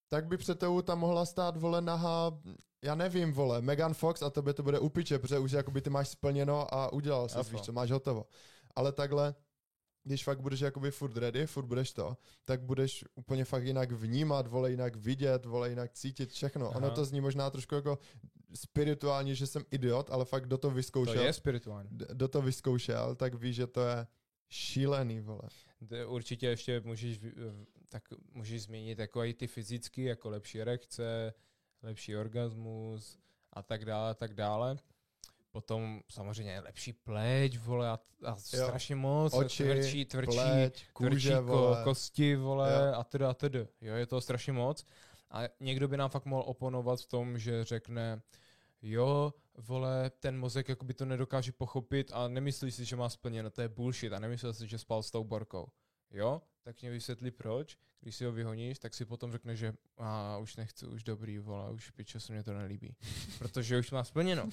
tak by před tebou tam mohla stát, vole, nahá, já nevím, vole, Megan Fox a tobě to bude upiče, protože už jakoby ty máš splněno a udělal jsi, víš co, máš hotovo. Ale takhle, když fakt budeš jakoby furt ready, furt budeš to, tak budeš úplně fakt jinak vnímat, vole, jinak vidět, vole, jinak cítit všechno. Ono Aha. to zní možná trošku jako spirituálně, že jsem idiot, ale fakt do toho To vyzkoušel, je spirituální. do toho vyzkoušel, tak víš, že to je šílený, vole. To Určitě ještě můžeš, tak můžeš změnit jako i ty fyzicky, jako lepší erekce, lepší orgasmus a tak dále, a tak dále. Potom samozřejmě lepší pleť, vole, a, a strašně moc. Oči, tvrdší, tvrdší, Pleť, tvrdší kůže, ko, vole. kosti, vole, Jo. a teda a teda. Jo, je to strašně moc. A někdo by nám fakt mohl oponovat v tom, že řekne, jo, vole, ten mozek jakoby to nedokáže pochopit a nemyslí si, že má splněno, to je bullshit a nemyslel si, že spal s tou borkou. Jo, tak mě vysvětli proč, když si ho vyhoníš, tak si potom řekne, že a už nechci, už dobrý, vole, už pičo se mě to nelíbí. (laughs) Protože už má splněno.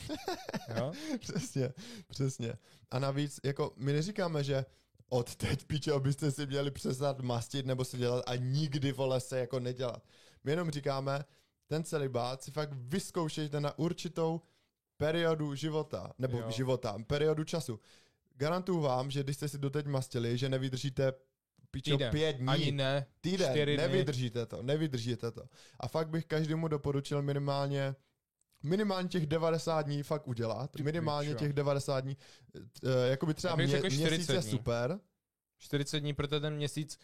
Jo? (laughs) přesně, přesně. A navíc, jako my neříkáme, že od teď, pičo, byste si měli přestat mastit nebo si dělat a nikdy, vole, se jako nedělat. My jenom říkáme, ten celibát si fakt vyzkoušejte na určitou periodu života, nebo Jo. života, periodu času. Garantuju vám, že když jste si doteď mastili, že nevydržíte pičo Týden. pět dní, Ani ne. týden, čtyři dny. nevydržíte to, nevydržíte to. A fakt bych každému doporučil minimálně minimálně těch 90 dní fakt udělat. Ty minimálně pičo. těch 90 dní. Uh, jakoby třeba mě, 40 měsíc je dní. super. 40 dní, protože ten měsíc,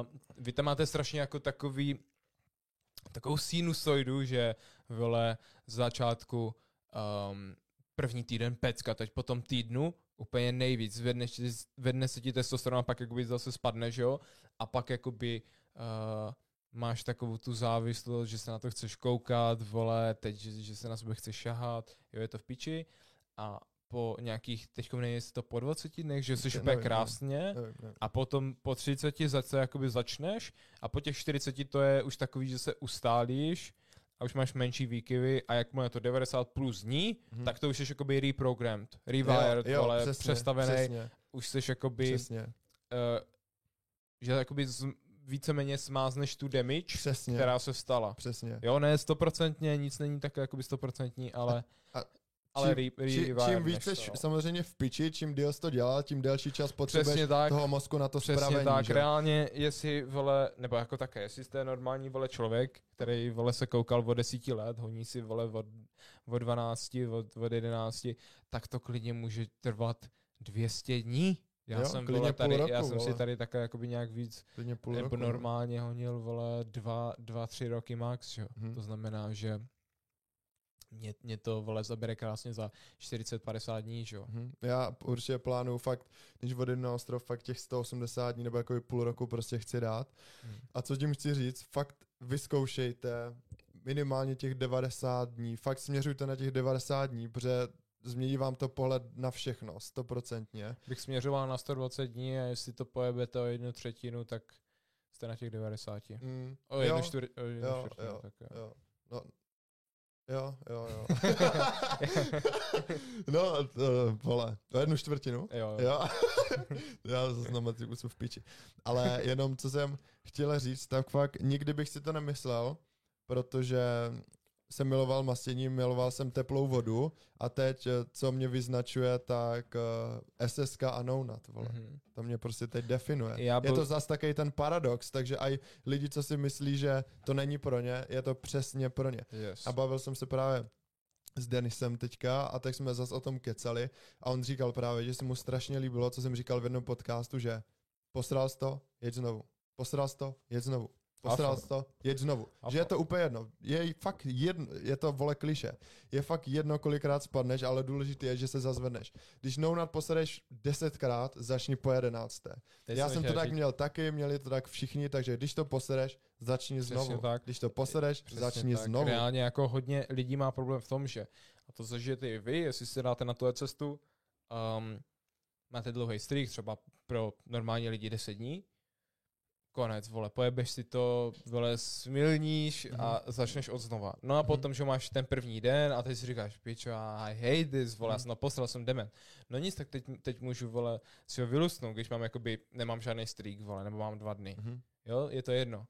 uh, vy tam máte strašně jako takový, takovou sinusoidu, že vole z začátku um, první týden pecka, teď po tom týdnu úplně nejvíc, zvedne, zvedne se ti testosteron a pak jakoby zase spadne, že jo, a pak jakoby uh, máš takovou tu závislost, že se na to chceš koukat, vole, teď, že, že se na sebe chceš šahat, jo, je to v piči. A po nějakých, teďko nevím, jestli to po 20 dnech, že jsi Nevím, úplně nevím. krásně, Nevím, nevím. a potom po 30 zase jakoby začneš. A po těch 40 to je už takový, že se ustálíš a už máš menší výkyvy a jakmile je to 90 plus dní, Mhm. tak to už jsi jakoby reprogrammed, rewired, jo, vole, přesně, přestavený, Přesně, už jsi jakoby, přesně, uh, že jakoby z, víceméně smázneš tu damage, přesně, která se stala. přesně. Jo, ne stoprocentně, nic není tak jakoby stoprocentní, ale, a ale re, re, Či, čím rewiredneš víc to. samozřejmě v piči, čím díl to dělal, tím delší čas potřebuješ tak. toho mozku na to Přesně spravení. tak, že? reálně, jestli vole, nebo jako také, jestli jste normální vole člověk, který vole se koukal od desíti let, honí si vole od, od 12, od, od 11, tak to klidně může trvat 200 dní. Já Jo, jsem vole, tady, roku, já jsem si vole. tady také jakoby nějak víc, nebo roku, no. normálně honil vole dva, dva, tři roky max, jo. Mhm. To znamená, že mě, mě to vole zabere krásně za 40-50 dní, že jo. Mhm. Já určitě plánuju fakt, když odjedu na ostrov, fakt těch 180 dní nebo jako půl roku prostě chci dát. Mhm. A co tím chci říct, fakt vyzkoušejte minimálně těch 90 dní, fakt směřujte na těch 90 dní, protože změní vám to pohled na všechno, stoprocentně. Bych směřoval na 120 dní a jestli to pojebete o jednu třetinu, tak jste na těch 90. Mm. O jednu, jo, čtvr, o jednu jo, čtvrtinu, jo, tak jo. jo, no, jo, jo, jo. (laughs) no, to, vole, o jednu čtvrtinu. Jo, jo. Jo. (laughs) Já zase na matriku v piči. Ale jenom, co jsem chtěl říct, tak fakt nikdy bych si to nemyslel, protože jsem miloval mastění, miloval jsem teplou vodu a teď, eh, co mě vyznačuje, tak uh, SSK a Nounat, vole. Mhm. To mě prostě teď definuje. Já Je byl- to zase takový ten paradox, takže i lidi, co si myslí, že to není pro ně, je to přesně pro ně. Yes. A bavil jsem se právě s Denisem teďka a tak jsme zase o tom kecali a on říkal právě, že se mu strašně líbilo, co jsem říkal v jednom podcastu, že posral to, jeď znovu. Posral to, jeď znovu. Posral to, jeď znovu. Afo. Že je to úplně jedno. Je fakt jedno, je to vole kliše. Je fakt jedno, kolikrát spadneš, ale důležité je, že se zazvedneš. Když nounat posereš desetkrát, začni po jedenácté. Teď Já jsem to tak říct- měl taky, měli to tak všichni, takže když to posereš, začni Přesně znovu. tak. Když to posereš, Přesně začni tak. znovu. Reálně jako hodně lidí má problém v tom, že a to zažijete i vy, jestli se dáte na tuhle cestu, um, máte dlouhý streak, třeba pro normální lidi 10 dní, konec, vole, pojebeš si to, vole, smilníš a začneš od znova. No a Mhm. potom, že máš ten první den a teď si říkáš, pičo, I hate this, vole, já Mhm. jsem naposlal, jsem dement. No nic, tak teď, teď můžu, vole, si ho vylustnout, když mám jakoby, nemám žádný streak, vole, nebo mám dva dny. Mhm. Jo, je to jedno.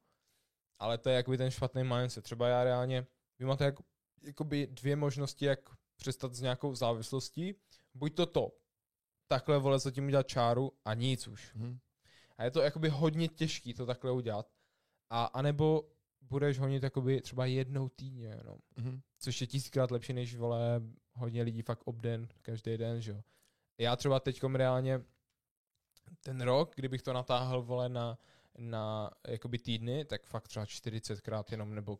Ale to je jakoby ten špatný mindset. Třeba já reálně, vy máte jako, jakoby dvě možnosti, jak přestat s nějakou závislostí. Buď to to, takhle vole zatím udělat čáru a nic už. Mhm. A je to jakoby hodně těžký to takhle udělat. A anebo budeš honit jakoby třeba jednou týdně jenom. Mhm. Což je tisíckrát lepší, než vole hodně lidí fakt obden, každý den, že jo. Já třeba teďkom reálně ten rok, kdybych to natáhl, vole, na, na jakoby týdny, tak fakt třeba 40krát jenom, nebo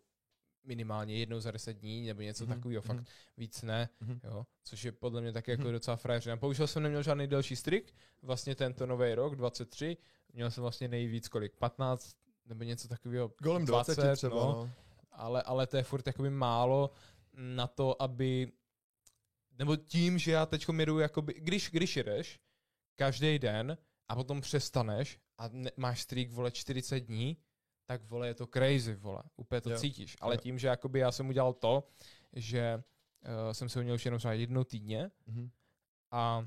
minimálně jednou za 10 dní, nebo něco Mhm, takového, fakt mhm. víc ne, Mhm. jo, což je podle mě taky jako Mhm. docela frajeřina. Bohužel jsem neměl žádný delší strik, vlastně tento nový rok, 23, měl jsem vlastně nejvíc kolik, 15, nebo něco takového, Golem 20, třeba, no no. ale, ale to je furt jakoby málo na to, aby, nebo tím, že já teď jedu, jakoby, když, když jedeš každý den a potom přestaneš a ne, máš streak, vole, 40 dní, tak, vole, je to crazy, vole, úplně to Jo. cítíš. Ale Jo. tím, že jakoby já jsem udělal to, že uh, jsem se měl už jenom třeba jednou týdně Mhm. a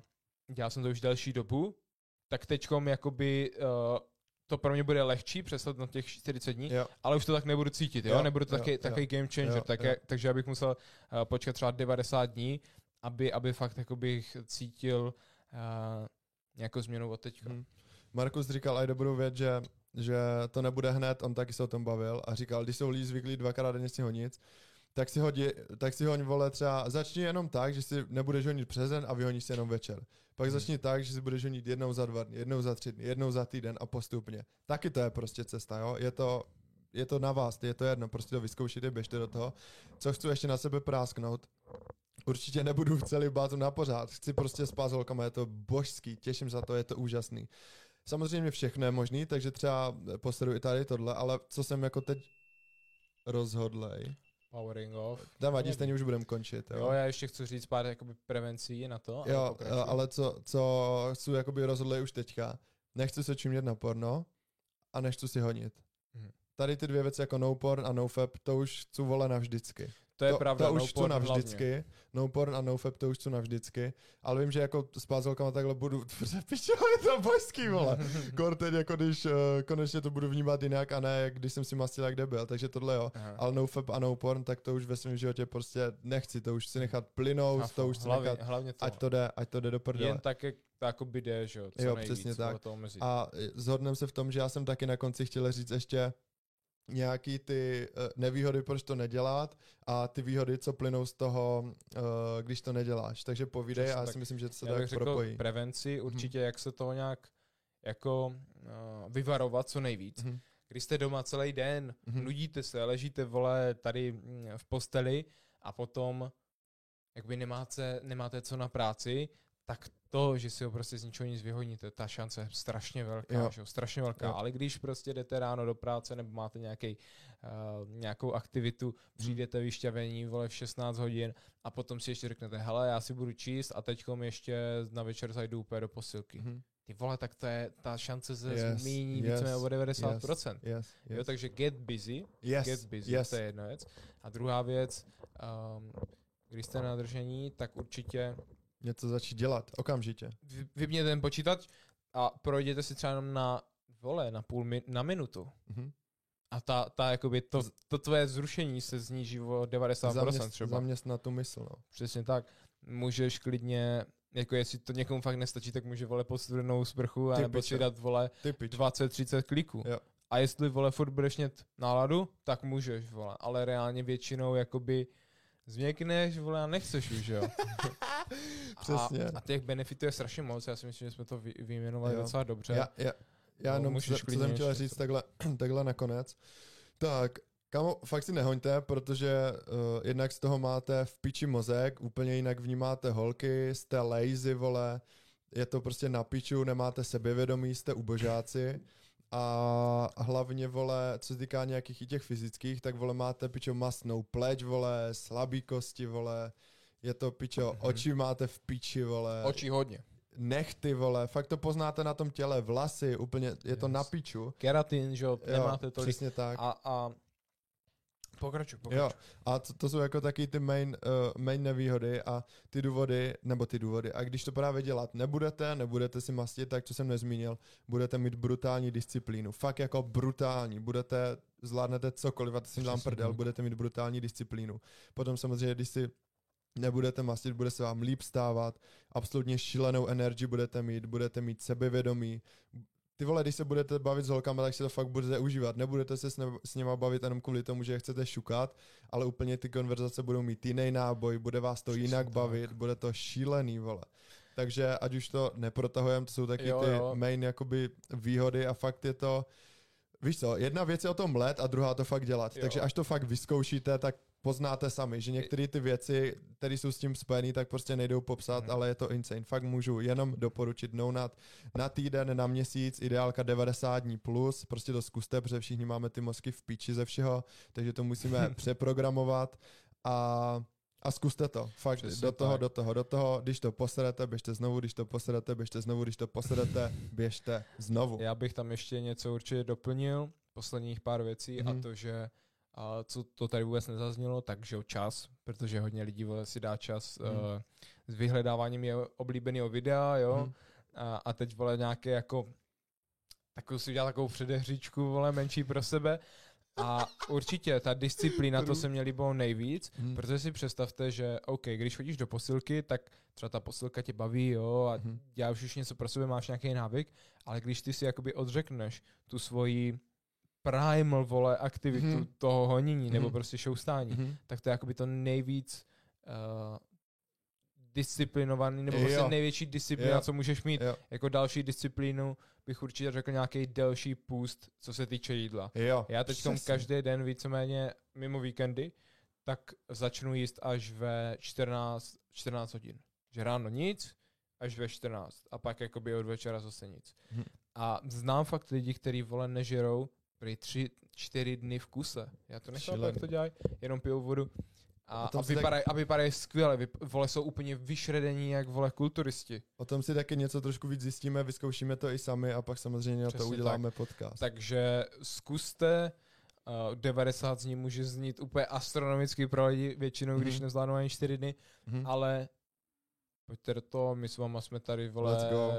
dělal jsem to už delší dobu, tak teďkom jakoby uh, to pro mě bude lehčí přestat na těch 40 dní, Jo. ale už to tak nebudu cítit, jo, Jo, nebudu to taky, jo. takový game changer, Jo, tak, jo. takže já bych musel uh, počkat třeba 90 dní, aby, aby fakt jako bych cítil uh, nějakou změnu od teďka. Mhm. Markus říkal i dobrou věc, že, že to nebude hned, on taky se o tom bavil a říkal, když jsou lidi zvyklí dvakrát denně si honit, tak si, hodí, tak si hoň vole třeba, začni jenom tak, že si nebudeš honit přes den a vyhoníš si jenom večer. Pak Hmm. začni tak, že si budeš honit jednou za dva dny, jednou za tři dny, jednou za týden a postupně. Taky to je prostě cesta, jo? Je to, je to na vás, je to jedno, prostě to vyzkoušíte, běžte do toho. Co chci ještě na sebe prásknout, Určitě nebudu celý bát na pořád. Chci prostě spát s holkama, je to božský, těším za to, je to úžasný. Samozřejmě všechno je možný, takže třeba posedu i tady tohle, ale co jsem jako teď rozhodlej. Powering off. Nevadí, stejně už budeme končit. Jo, Jo, já ještě chci říct pár jakoby prevencí na to. jo ale co, co chci jakoby rozhodlej už teďka. Nechci se čumět na porno a nechci si honit. Mhm. Tady ty dvě věci jako no porn a no fap, to už chci vole navždycky. to je to, pravda, to no už chci porn navždycky. No porn a no fap to už chci navždycky. Ale vím, že jako s pázolkama takhle budu, (laughs) protože pičo, je to božský, vole. hlavně. (laughs) Kor teď jako když uh, konečně to budu vnímat jinak a ne, když jsem si mastil jak debil, takže tohle jo. Aha. Ale no fap a no porn, tak to už ve svém životě prostě nechci, to už si nechat plynout, Hafo, to už si hlavně, nechat, hlavně to. ať to jde, ať to jde do prdele. Jen tak, jak to jako by jde, že jo, co Jo, nejvíc, přesně tak. To omezit. A zhodneme se v tom, že já jsem taky na konci chtěl říct ještě nějaký ty uh, nevýhody, proč to nedělat a ty výhody, co plynou z toho, uh, když to neděláš. Takže povídej Přesně a já si myslím, že to se bych tak propojí. Mhm. prevenci, určitě jak se toho nějak jako uh, vyvarovat co nejvíc. Mhm. Když jste doma celý den, Mhm. nudíte se, ležíte vole tady mm, v posteli a potom jakby nemáte, nemáte co na práci, tak to, že si ho prostě z ničeho nic vyhodíte, ta šance je strašně velká, Jo. že jo, strašně velká. Jo. Ale když prostě jdete ráno do práce nebo máte nějaký, uh, nějakou aktivitu, přijdete vyšťavení vole v 16 hodin a potom si ještě řeknete, hele, já si budu číst a teďkom ještě na večer zajdu úplně do posilky. Mhm. Ty vole, tak to je, ta šance se Yes, zmíní yes, víceméně o 90%. Yes, Jo, yes. takže get busy, yes, get busy, yes. to je jedna věc. A druhá věc, um, když jste na držení, tak určitě Něco začít dělat, okamžitě. vy- vypněte ten počítač a projděte si třeba jenom na, vole, na půl min, na minutu. Mhm. A ta, ta jakoby to, to tvoje zrušení se sníží o 90% Zaměst, třeba. zaměstnat tu mysl, no. Přesně tak. Můžeš klidně, jako jestli to někomu fakt nestačí, tak může vole pod studenou sprchu a nebo si dát vole Ty pič. 20-30 kliků. Jo. A jestli vole furt budeš mít náladu, tak můžeš vole, ale reálně většinou jakoby změkneš vole a nechceš už, jo. (laughs) (laughs) Přesně. A, a těch benefitů je strašně moc, já si myslím, že jsme to vy, vyjmenovali Jo. docela dobře. Já, já, já No, jenom, co, co jsem chtěl říct něco. takhle, (clears throat) takhle nakonec. Tak, kamo, fakt si nehoňte, protože uh, jednak z toho máte v piči mozek, úplně jinak vnímáte holky, jste lazy, vole, je to prostě na piču, nemáte sebevědomí, jste ubožáci a hlavně, vole, co se týká nějakých i těch fyzických, tak, vole, máte pičo masnou pleť, vole, slabý kosti, vole, je to pičo, Mhm. oči máte v piči, vole Oči hodně. nechty, vole, fakt to poznáte na tom těle, vlasy, úplně, je to Yes. na piču. Keratin, že jo, nemáte tolik. Přesně tak. A, a pokračuj, jo, pokračuj. a to, to jsou jako taky ty main, uh, main nevýhody a ty důvody, nebo ty důvody. A když to právě dělat nebudete, nebudete si mastit, tak co jsem nezmínil, budete mít brutální disciplínu. Fakt jako brutální. Budete, zvládnete cokoliv a to si dám prdel, budete mít brutální disciplínu. Potom samozřejmě, když si nebudete mastit, bude se vám líp stávat, absolutně šílenou energii budete mít, budete mít sebevědomí. Ty vole, když se budete bavit s holkama, tak si to fakt budete užívat. Nebudete se s, ne- s nima bavit jenom kvůli tomu, že je chcete šukat, ale úplně ty konverzace budou mít jiný náboj, bude vás to Přesně jinak tak. bavit, bude to šílený, vole. Takže ať už to neprotahujeme, to jsou taky Jo, ty jo. main jakoby výhody a fakt je to, víš co, jedna věc je o tom let a druhá to fakt dělat. Jo. Takže až to fakt vyzkoušíte, tak poznáte sami, že některé ty věci, které jsou s tím spojené, tak prostě nejdou popsat, Mhm. ale je to insane. Fakt můžu jenom doporučit nounat na týden, na měsíc, ideálka 90 dní plus, prostě to zkuste, protože všichni máme ty mozky v píči ze všeho, takže to musíme (laughs) přeprogramovat a a zkuste to, fakt Přesně do toho, tak. do toho, do toho, když to poserete, běžte znovu, když to poserete, běžte znovu, když to poserete, běžte znovu. Já bych tam ještě něco určitě doplnil, posledních pár věcí Mhm. a to, že a co to tady vůbec nezaznělo, takže čas, protože hodně lidí vole, si dá čas Mhm. uh, s vyhledáváním je oblíbeného videa, jo, Mhm. a, a teď vole nějaké jako takovou si udělat takovou předehříčku, vole, menší pro sebe. A určitě ta disciplína, to se mě líbilo nejvíc, Mhm. protože si představte, že OK, když chodíš do posilky, tak třeba ta posilka tě baví, jo, a Mhm. děláš už něco pro sebe, máš nějaký návyk, ale když ty si jakoby odřekneš tu svoji primal, vole, aktivitu Mhm. toho honění, nebo Mhm. prostě šoustání, Mhm. tak to je jakoby to nejvíc uh, disciplinovaný, nebo Jo. prostě největší disciplína, Jo. co můžeš mít. Jo. Jako další disciplínu bych určitě řekl nějaký delší půst, co se týče jídla. Jo. Já teď každý den víceméně mimo víkendy, tak začnu jíst až ve 14, 14 hodin. Že ráno nic, až ve 14. A pak jakoby od večera zase nic. Hm. A znám fakt lidi, kteří vole nežerou prý tři, čtyři dny v kuse. Já to nechápu, jak to dělají, jenom pijou vodu. A, A tak- vypadají, a vypadají skvěle, vyp, vole jsou úplně vyšredení jak vole kulturisti. O tom si taky něco trošku víc zjistíme, vyzkoušíme to i sami a pak samozřejmě na to Přesně uděláme podcast. Takže zkuste, uh, 90 z ní může znít úplně astronomicky pro lidi, většinou, když Mhm. nezvládnou ani 4 dny, Mhm. ale pojďte do toho, my s váma jsme tady, vole, Let's go.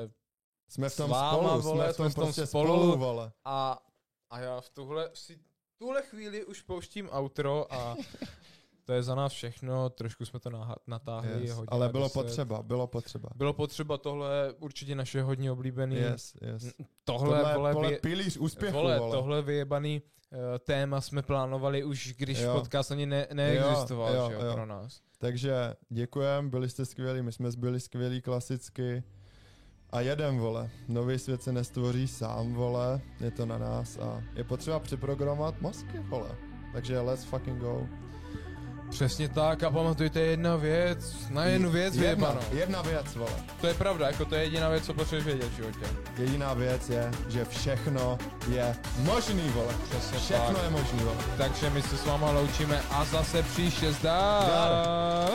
Jsme v tom váma, spolu, vole, jsme v tom, jsme v tom prostě spolu. spolu, vole. a, a já v tuhle, si, tuhle chvíli už pouštím outro a (laughs) to je za nás všechno, trošku jsme to naha- natáhli. Yes. hodina Ale bylo 10. potřeba, bylo potřeba. Bylo potřeba tohle, určitě naše hodně oblíbený. Yes, yes. Tohle, Tohle, vole, vole, pilíř úspěchu, vole, vole. tohle vyjebaný uh, téma jsme plánovali už, když Jo. podcast ani ne, neexistoval, Jo, že jo, jo. pro nás. Takže děkujem, byli jste skvělí, my jsme byli skvělí klasicky. A jedem, vole. Nový svět se nestvoří sám, vole. Je to na nás a je potřeba přeprogramovat mozky, vole. Takže let's fucking go. Přesně tak a pamatujte jedna věc, na jednu věc jedna, vyjebanou. jedna věc, vole. To je pravda, jako to je jediná věc, co potřebuješ vědět v životě. Jediná věc je, že všechno je možný, vole. Přesně Všechno tak. je možný, vole. Takže my se s váma loučíme a zase příště zdar. Zdar.